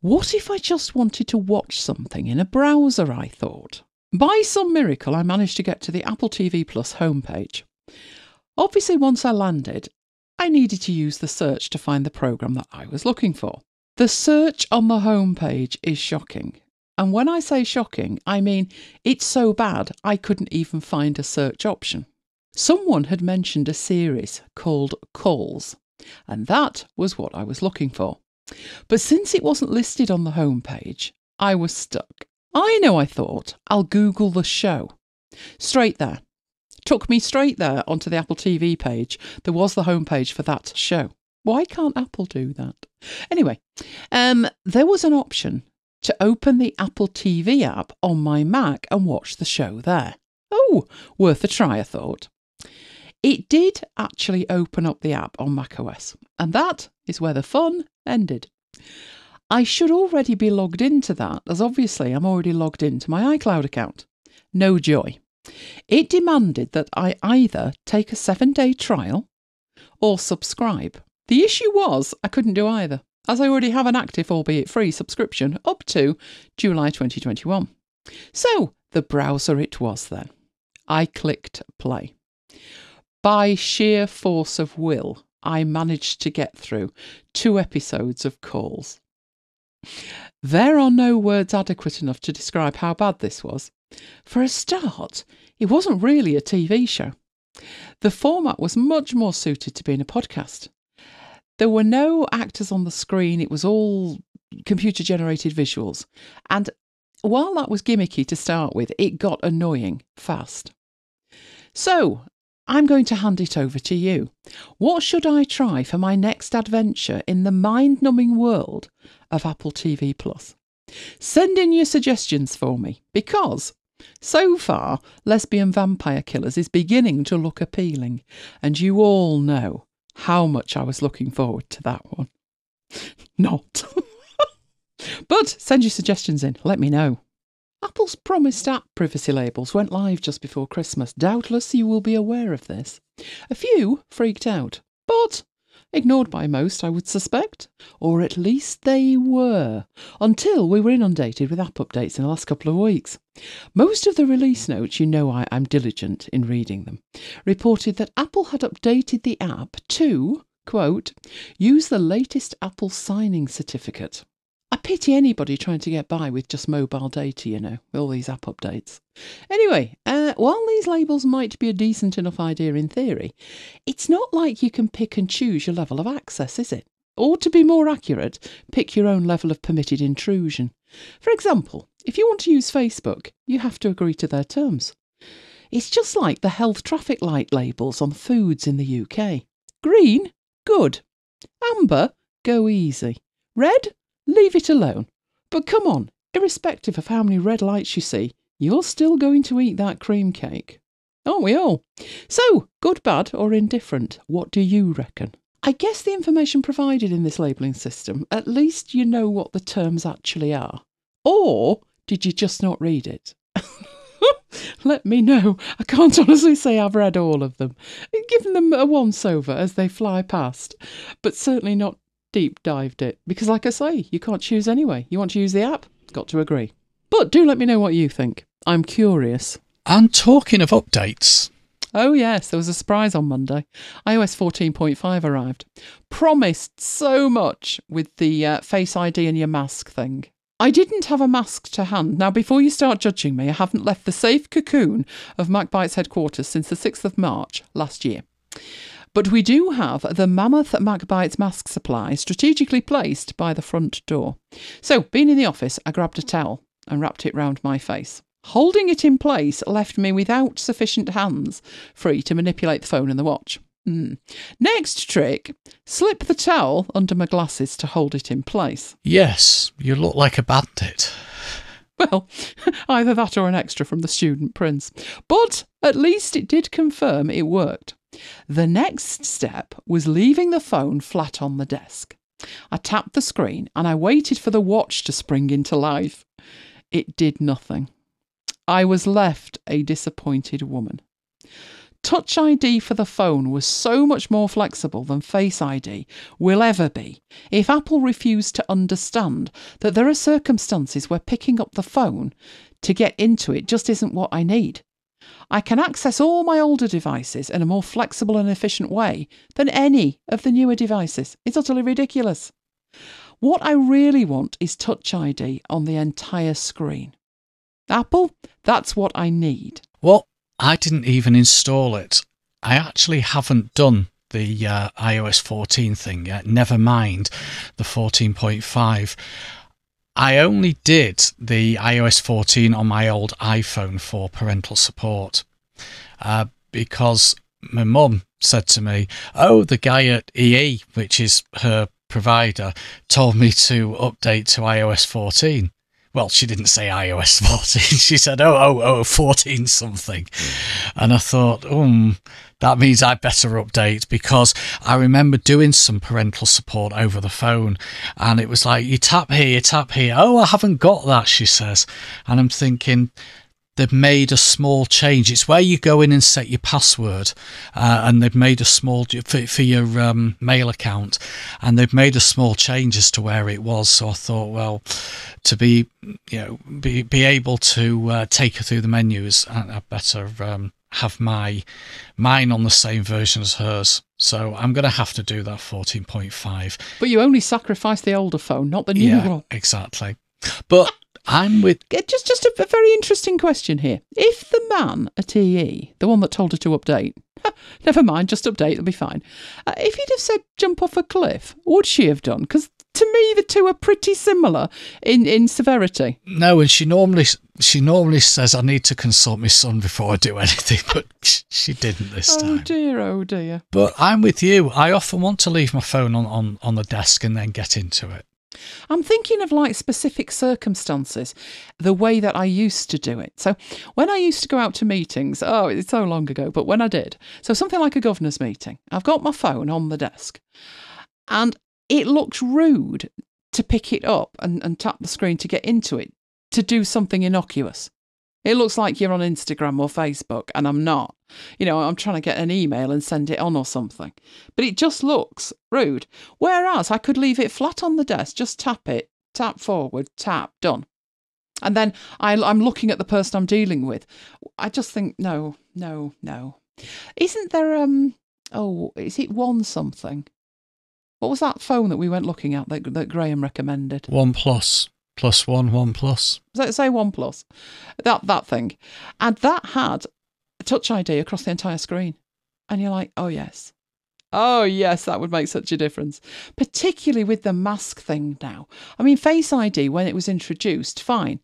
What if I just wanted to watch something in a browser? I thought. By some miracle, I managed to get to the Apple TV Plus homepage. Obviously, once I landed, I needed to use the search to find the program that I was looking for. The search on the homepage is shocking. And when I say shocking, I mean it's so bad I couldn't even find a search option. Someone had mentioned a series called Calls, and that was what I was looking for. But since it wasn't listed on the homepage, I was stuck. I know, I thought, I'll Google the show. Straight there. Took me straight there onto the Apple TV page. There was the homepage for that show. Why can't Apple do that? Anyway, um, there was an option to open the Apple TV app on my Mac and watch the show there. Oh, worth a try, I thought. It did actually open up the app on macOS, and that is where the fun ended. I should already be logged into that, as obviously I'm already logged into my iCloud account. No joy. It demanded that I either take a seven day trial or subscribe. The issue was I couldn't do either, as I already have an active, albeit free, subscription up to July 2021. So the browser it was then. I clicked play by sheer force of will, I managed to get through two episodes of calls. There are no words adequate enough to describe how bad this was. For a start, it wasn't really a TV show. The format was much more suited to being a podcast. There were no actors on the screen, it was all computer generated visuals. And while that was gimmicky to start with, it got annoying fast. So I'm going to hand it over to you. What should I try for my next adventure in the mind numbing world of Apple TV Plus? Send in your suggestions for me because so far, Lesbian Vampire Killers is beginning to look appealing, and you all know how much I was looking forward to that one. Not. but send your suggestions in, let me know. Apple's promised app privacy labels went live just before Christmas. Doubtless you will be aware of this. A few freaked out, but ignored by most, I would suspect, or at least they were, until we were inundated with app updates in the last couple of weeks. Most of the release notes, you know I, am diligent in reading them, reported that Apple had updated the app to, quote, use the latest Apple signing certificate. Pity anybody trying to get by with just mobile data, you know, with all these app updates. Anyway, uh, while these labels might be a decent enough idea in theory, it's not like you can pick and choose your level of access, is it? Or to be more accurate, pick your own level of permitted intrusion. For example, if you want to use Facebook, you have to agree to their terms. It's just like the health traffic light labels on foods in the UK. Green, good. Amber, go easy. Red, leave it alone. But come on, irrespective of how many red lights you see, you're still going to eat that cream cake. Aren't we all? So, good, bad, or indifferent, what do you reckon? I guess the information provided in this labelling system, at least you know what the terms actually are. Or did you just not read it? Let me know. I can't honestly say I've read all of them. Given them a once over as they fly past, but certainly not deep dived it. Because, like I say, you can't choose anyway. You want to use the app? Got to agree. But do let me know what you think. I'm curious. And talking of updates, Oh, yes, there was a surprise on Monday. iOS 14.5 arrived. Promised so much with the uh, Face ID and your mask thing. I didn't have a mask to hand. Now, before you start judging me, I haven't left the safe cocoon of MacBytes headquarters since the 6th of March last year. But we do have the Mammoth MacBytes mask supply strategically placed by the front door. So, being in the office, I grabbed a towel and wrapped it round my face. Holding it in place left me without sufficient hands free to manipulate the phone and the watch. Mm. Next trick slip the towel under my glasses to hold it in place. yes, you look like a bandit. Well, either that or an extra from the student prince. But at least it did confirm it worked. The next step was leaving the phone flat on the desk. I tapped the screen and I waited for the watch to spring into life. It did nothing. I was left a disappointed woman. Touch ID for the phone was so much more flexible than Face ID will ever be if Apple refused to understand that there are circumstances where picking up the phone to get into it just isn't what I need. I can access all my older devices in a more flexible and efficient way than any of the newer devices. It's utterly ridiculous. What I really want is Touch ID on the entire screen. Apple, that's what I need. Well, I didn't even install it. I actually haven't done the uh, iOS 14 thing yet, never mind the 14.5. I only did the iOS 14 on my old iPhone for parental support uh, because my mum said to me, Oh, the guy at EE, which is her provider, told me to update to iOS 14. Well, she didn't say iOS 14. She said, oh, oh, oh, 14 something. And I thought, um, that means I better update because I remember doing some parental support over the phone and it was like, you tap here, you tap here. Oh, I haven't got that, she says. And I'm thinking, they've made a small change. It's where you go in and set your password, uh, and they've made a small for, for your um, mail account, and they've made a small change as to where it was. So I thought, well, to be you know be be able to uh, take her through the menus, I, I better um, have my mine on the same version as hers. So I'm going to have to do that 14.5. But you only sacrifice the older phone, not the new Yeah, one. exactly. But I'm with Just, just a, a very interesting question here. If the man at EE, the one that told her to update, never mind, just update, it'll be fine. Uh, if he'd have said jump off a cliff, would she have done? Because to me, the two are pretty similar in, in severity. No, and she normally she normally says I need to consult my son before I do anything, but she didn't this Oh time. Oh dear, oh dear. But I'm with you. I often want to leave my phone on, on, on the desk and then get into it. I'm thinking of like specific circumstances, the way that I used to do it. So, when I used to go out to meetings, oh, it's so long ago, but when I did, so something like a governor's meeting, I've got my phone on the desk and it looks rude to pick it up and, and tap the screen to get into it to do something innocuous. It looks like you're on Instagram or Facebook, and I'm not. You know, I'm trying to get an email and send it on or something. But it just looks rude. Whereas I could leave it flat on the desk, just tap it, tap forward, tap, done. And then I, I'm looking at the person I'm dealing with. I just think, no, no, no. Isn't there, um, oh, is it one something? What was that phone that we went looking at that, that Graham recommended? One plus, plus one, one plus. So say OnePlus, that that thing, and that had Touch ID across the entire screen, and you're like, oh yes, oh yes, that would make such a difference, particularly with the mask thing now. I mean, Face ID when it was introduced, fine.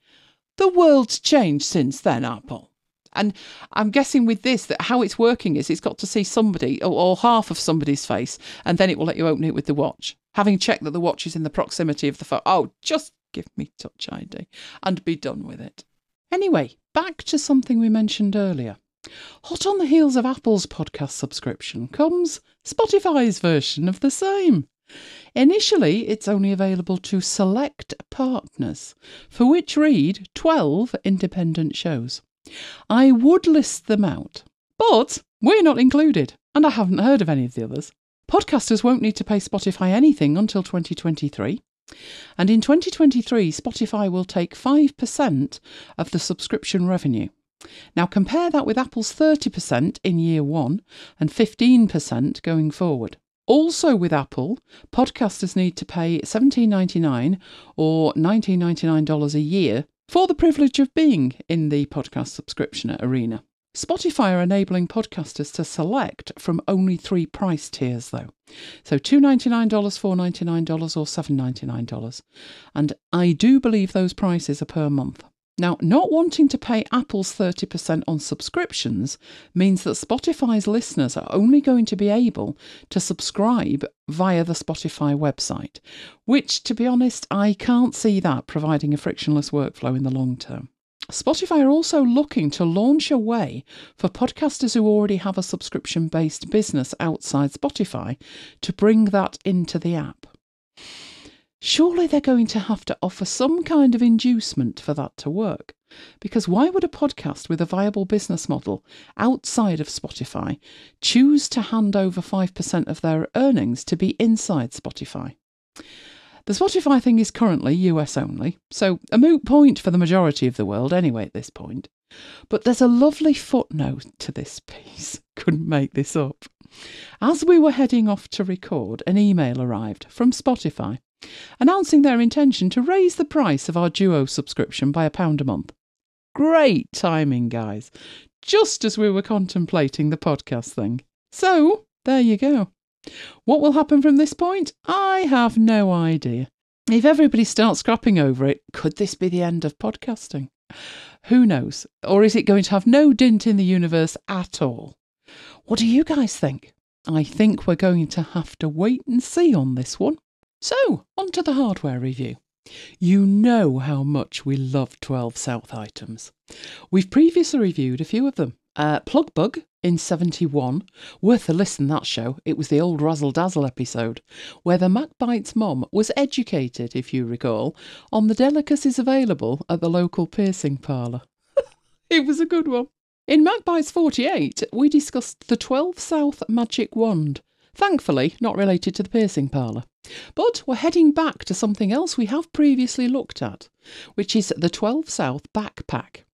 The world's changed since then, Apple. And I'm guessing with this that how it's working is it's got to see somebody or, or half of somebody's face, and then it will let you open it with the watch, having checked that the watch is in the proximity of the phone. Oh, just give me Touch ID and be done with it. Anyway, back to something we mentioned earlier. Hot on the heels of Apple's podcast subscription comes Spotify's version of the same. Initially, it's only available to select partners, for which read 12 independent shows. I would list them out, but we're not included, and I haven't heard of any of the others. Podcasters won't need to pay Spotify anything until 2023. And in 2023, Spotify will take 5% of the subscription revenue. Now, compare that with Apple's 30% in year one and 15% going forward. Also, with Apple, podcasters need to pay $17.99 or $19.99 a year for the privilege of being in the podcast subscription arena. Spotify are enabling podcasters to select from only three price tiers, though. So $2.99, $4.99, or $7.99. And I do believe those prices are per month. Now, not wanting to pay Apple's 30% on subscriptions means that Spotify's listeners are only going to be able to subscribe via the Spotify website, which, to be honest, I can't see that providing a frictionless workflow in the long term. Spotify are also looking to launch a way for podcasters who already have a subscription based business outside Spotify to bring that into the app surely they're going to have to offer some kind of inducement for that to work. Because why would a podcast with a viable business model outside of Spotify choose to hand over 5% of their earnings to be inside Spotify? The Spotify thing is currently US only, so a moot point for the majority of the world anyway at this point. But there's a lovely footnote to this piece. Couldn't make this up. As we were heading off to record, an email arrived from Spotify announcing their intention to raise the price of our Duo subscription by a pound a month. Great timing, guys. Just as we were contemplating the podcast thing. So, there you go. What will happen from this point? I have no idea. If everybody starts scrapping over it, could this be the end of podcasting? Who knows? Or is it going to have no dint in the universe at all? What do you guys think? I think we're going to have to wait and see on this one. So, on to the hardware review. You know how much we love 12 South items. We've previously reviewed a few of them. Uh, Plugbug in 71, worth a listen that show. It was the old Razzle Dazzle episode, where the MacBite's mom was educated, if you recall, on the delicacies available at the local piercing parlour. it was a good one. In MacBites 48, we discussed the 12 South Magic Wand, Thankfully, not related to the piercing parlour. But we're heading back to something else we have previously looked at, which is the 12 South backpack.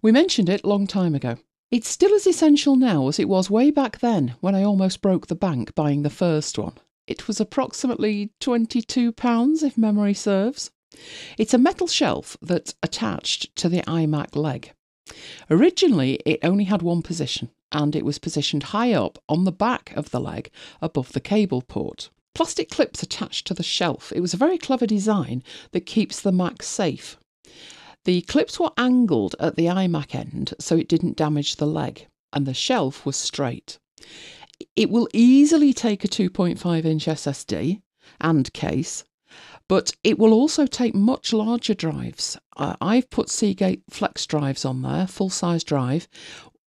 We mentioned it long time ago. It's still as essential now as it was way back then when I almost broke the bank buying the first one. It was approximately £22 if memory serves. It's a metal shelf that's attached to the iMac leg. Originally, it only had one position, and it was positioned high up on the back of the leg above the cable port. Plastic clips attached to the shelf. It was a very clever design that keeps the Mac safe. The clips were angled at the iMac end so it didn't damage the leg, and the shelf was straight. It will easily take a 2.5 inch SSD and case, but it will also take much larger drives. Uh, I've put Seagate Flex drives on there, full size drive,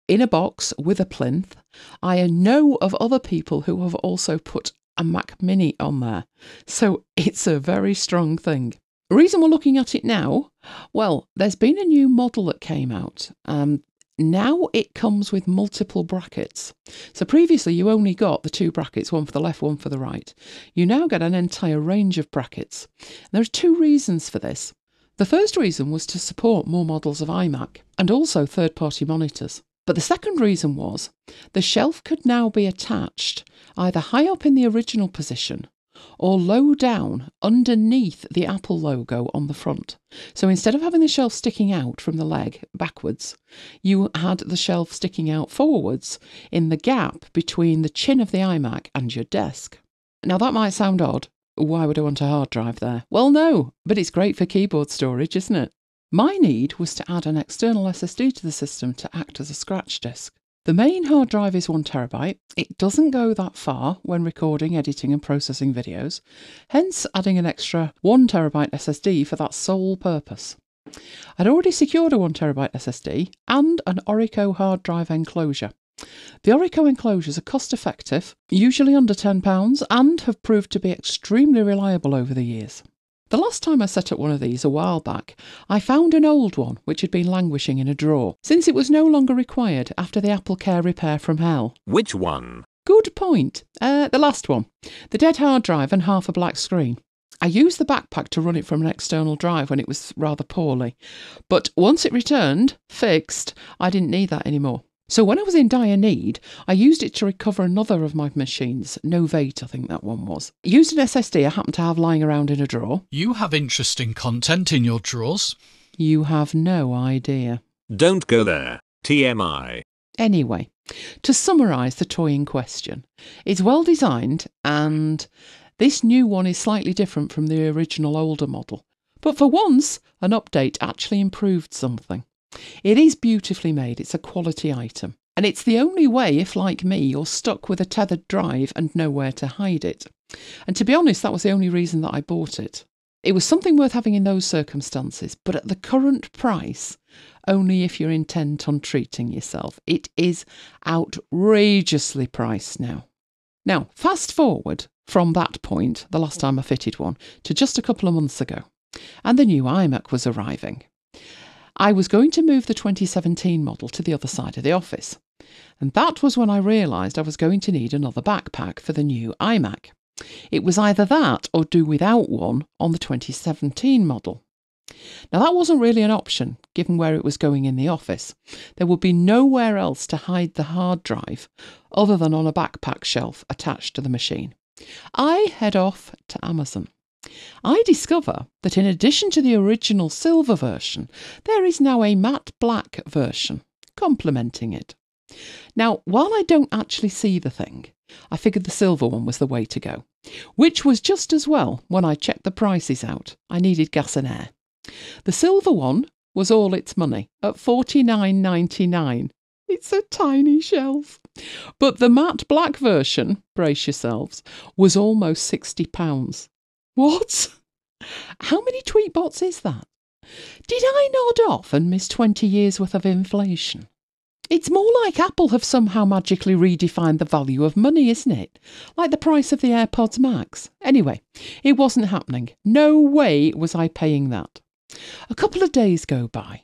in a box with a plinth. I know of other people who have also put a Mac Mini on there. So it's a very strong thing. The reason we're looking at it now, well, there's been a new model that came out. Um, now it comes with multiple brackets. So previously you only got the two brackets, one for the left, one for the right. You now get an entire range of brackets. There are two reasons for this. The first reason was to support more models of iMac and also third party monitors. But the second reason was the shelf could now be attached either high up in the original position or low down underneath the Apple logo on the front. So instead of having the shelf sticking out from the leg backwards, you had the shelf sticking out forwards in the gap between the chin of the iMac and your desk. Now that might sound odd. Why would I want a hard drive there? Well, no, but it's great for keyboard storage, isn't it? My need was to add an external SSD to the system to act as a scratch disk. The main hard drive is 1TB. It doesn't go that far when recording, editing, and processing videos, hence adding an extra 1TB SSD for that sole purpose. I'd already secured a 1TB SSD and an Orico hard drive enclosure. The Orico enclosures are cost effective, usually under £10, and have proved to be extremely reliable over the years. The last time I set up one of these a while back, I found an old one which had been languishing in a drawer, since it was no longer required after the Apple Care repair from hell. Which one? Good point. Uh, the last one. The dead hard drive and half a black screen. I used the backpack to run it from an external drive when it was rather poorly. But once it returned, fixed, I didn't need that anymore. So when I was in dire need, I used it to recover another of my machines, Novate, I think that one was. Used an SSD I happened to have lying around in a drawer. You have interesting content in your drawers. You have no idea. Don't go there. TMI. Anyway, to summarise the toy in question, it's well designed and this new one is slightly different from the original older model. But for once, an update actually improved something. It is beautifully made, it's a quality item. And it's the only way if, like me, you're stuck with a tethered drive and nowhere to hide it. And to be honest, that was the only reason that I bought it. It was something worth having in those circumstances, but at the current price, only if you're intent on treating yourself. It is outrageously priced now. Now, fast forward from that point, the last time I fitted one, to just a couple of months ago, and the new iMac was arriving. I was going to move the 2017 model to the other side of the office. And that was when I realised I was going to need another backpack for the new iMac. It was either that or do without one on the 2017 model. Now, that wasn't really an option, given where it was going in the office. There would be nowhere else to hide the hard drive other than on a backpack shelf attached to the machine. I head off to Amazon. I discover that in addition to the original silver version, there is now a matte black version, complementing it. Now, while I don't actually see the thing, I figured the silver one was the way to go, which was just as well when I checked the prices out. I needed gas and air. The silver one was all its money at forty nine ninety nine. It's a tiny shelf. But the matte black version, brace yourselves, was almost sixty pounds. What? How many tweetbots is that? Did I nod off and miss 20 years worth of inflation? It's more like Apple have somehow magically redefined the value of money, isn't it? Like the price of the AirPods Max. Anyway, it wasn't happening. No way was I paying that. A couple of days go by,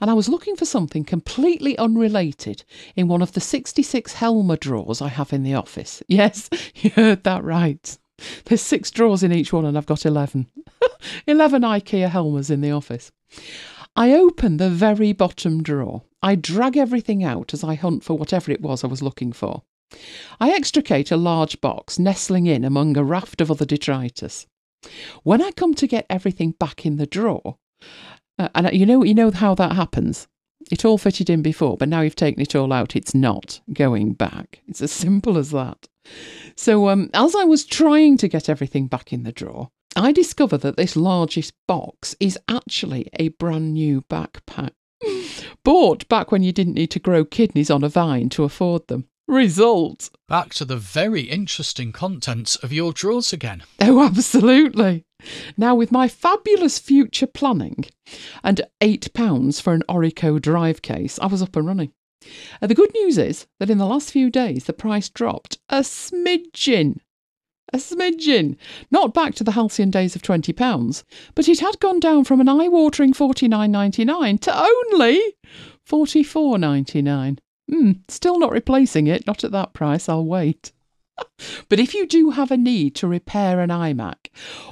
and I was looking for something completely unrelated in one of the 66 Helmer drawers I have in the office. Yes, you heard that right. There's six drawers in each one, and I've got 11. 11 IKEA Helmers in the office. I open the very bottom drawer. I drag everything out as I hunt for whatever it was I was looking for. I extricate a large box nestling in among a raft of other detritus. When I come to get everything back in the drawer, uh, and you know, you know how that happens. It all fitted in before, but now you've taken it all out. It's not going back. It's as simple as that. So, um, as I was trying to get everything back in the drawer, I discovered that this largest box is actually a brand new backpack. Bought back when you didn't need to grow kidneys on a vine to afford them. Result. Back to the very interesting contents of your drawers again. Oh, absolutely. Now, with my fabulous future planning and £8 for an Orico drive case, I was up and running. Uh, the good news is that in the last few days, the price dropped a smidgen. A smidgen. Not back to the halcyon days of £20, but it had gone down from an eye watering forty nine ninety nine to only forty four ninety nine. Hmm, still not replacing it, not at that price, I'll wait. but if you do have a need to repair an iMac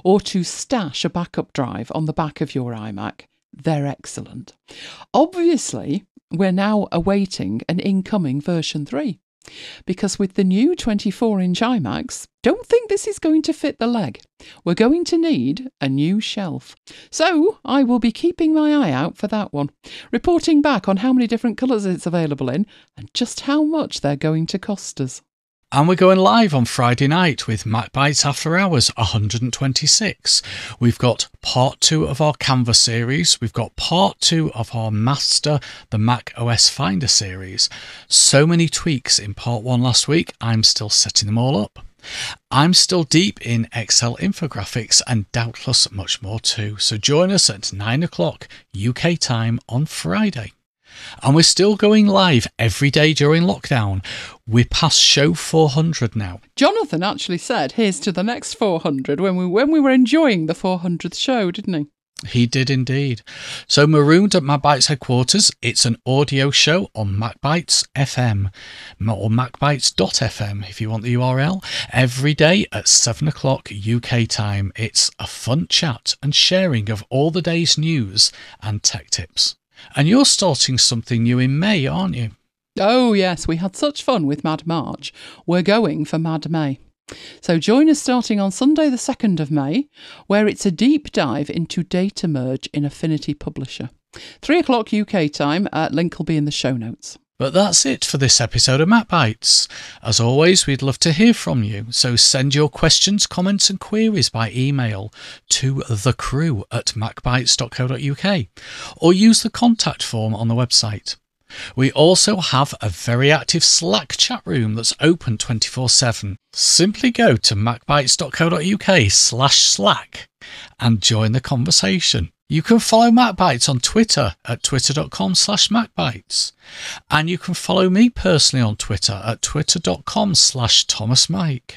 or to stash a backup drive on the back of your iMac, they're excellent. Obviously, we're now awaiting an incoming version 3. Because with the new 24 inch iMacs, don't think this is going to fit the leg. We're going to need a new shelf. So I will be keeping my eye out for that one, reporting back on how many different colours it's available in and just how much they're going to cost us. And we're going live on Friday night with Mac Bytes After Hours 126. We've got part two of our Canva series. We've got part two of our Master the Mac OS Finder series. So many tweaks in part one last week. I'm still setting them all up. I'm still deep in Excel infographics and doubtless much more too, so join us at 9 o'clock UK time on Friday. And we're still going live every day during lockdown. We're past show 400 now. Jonathan actually said, "Here's to the next 400" when we when we were enjoying the 400th show, didn't he? He did indeed. So, Marooned at MacBites headquarters, it's an audio show on MacBytes FM or MacBites.fm if you want the URL. Every day at 7 o'clock UK time, it's a fun chat and sharing of all the day's news and tech tips. And you're starting something new in May, aren't you? Oh, yes, we had such fun with Mad March. We're going for Mad May. So join us starting on Sunday, the 2nd of May, where it's a deep dive into data merge in Affinity Publisher. 3 o'clock UK time, uh, link will be in the show notes. But that's it for this episode of MacBites. As always, we'd love to hear from you, so send your questions, comments, and queries by email to the crew at macbytes.co.uk or use the contact form on the website. We also have a very active Slack chat room that's open 24 7. Simply go to macbytes.co.uk slash Slack and join the conversation. You can follow MacBites on Twitter at twitter.com slash MacBites. And you can follow me personally on Twitter at twitter.com slash Thomas Mike.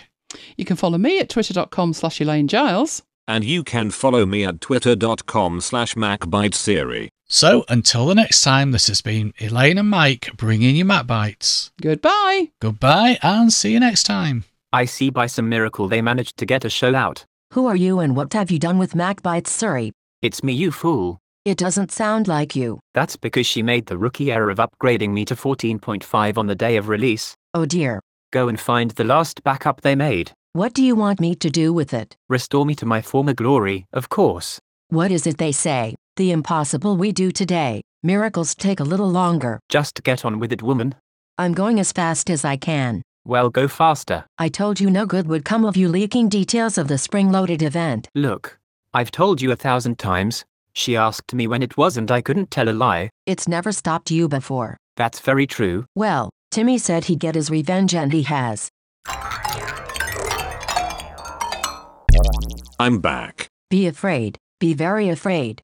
You can follow me at twitter.com slash Elaine Giles. And you can follow me at twitter.com slash macbitesiri. So until the next time, this has been Elaine and Mike bringing you MacBites. Goodbye. Goodbye and see you next time. I see by some miracle they managed to get a show out. Who are you and what have you done with MacBites Siri? It's me, you fool. It doesn't sound like you. That's because she made the rookie error of upgrading me to 14.5 on the day of release. Oh dear. Go and find the last backup they made. What do you want me to do with it? Restore me to my former glory, of course. What is it they say? The impossible we do today. Miracles take a little longer. Just get on with it, woman. I'm going as fast as I can. Well, go faster. I told you no good would come of you leaking details of the spring loaded event. Look, I've told you a thousand times. She asked me when it was, and I couldn't tell a lie. It's never stopped you before. That's very true. Well, Timmy said he'd get his revenge and he has. I'm back. Be afraid. Be very afraid.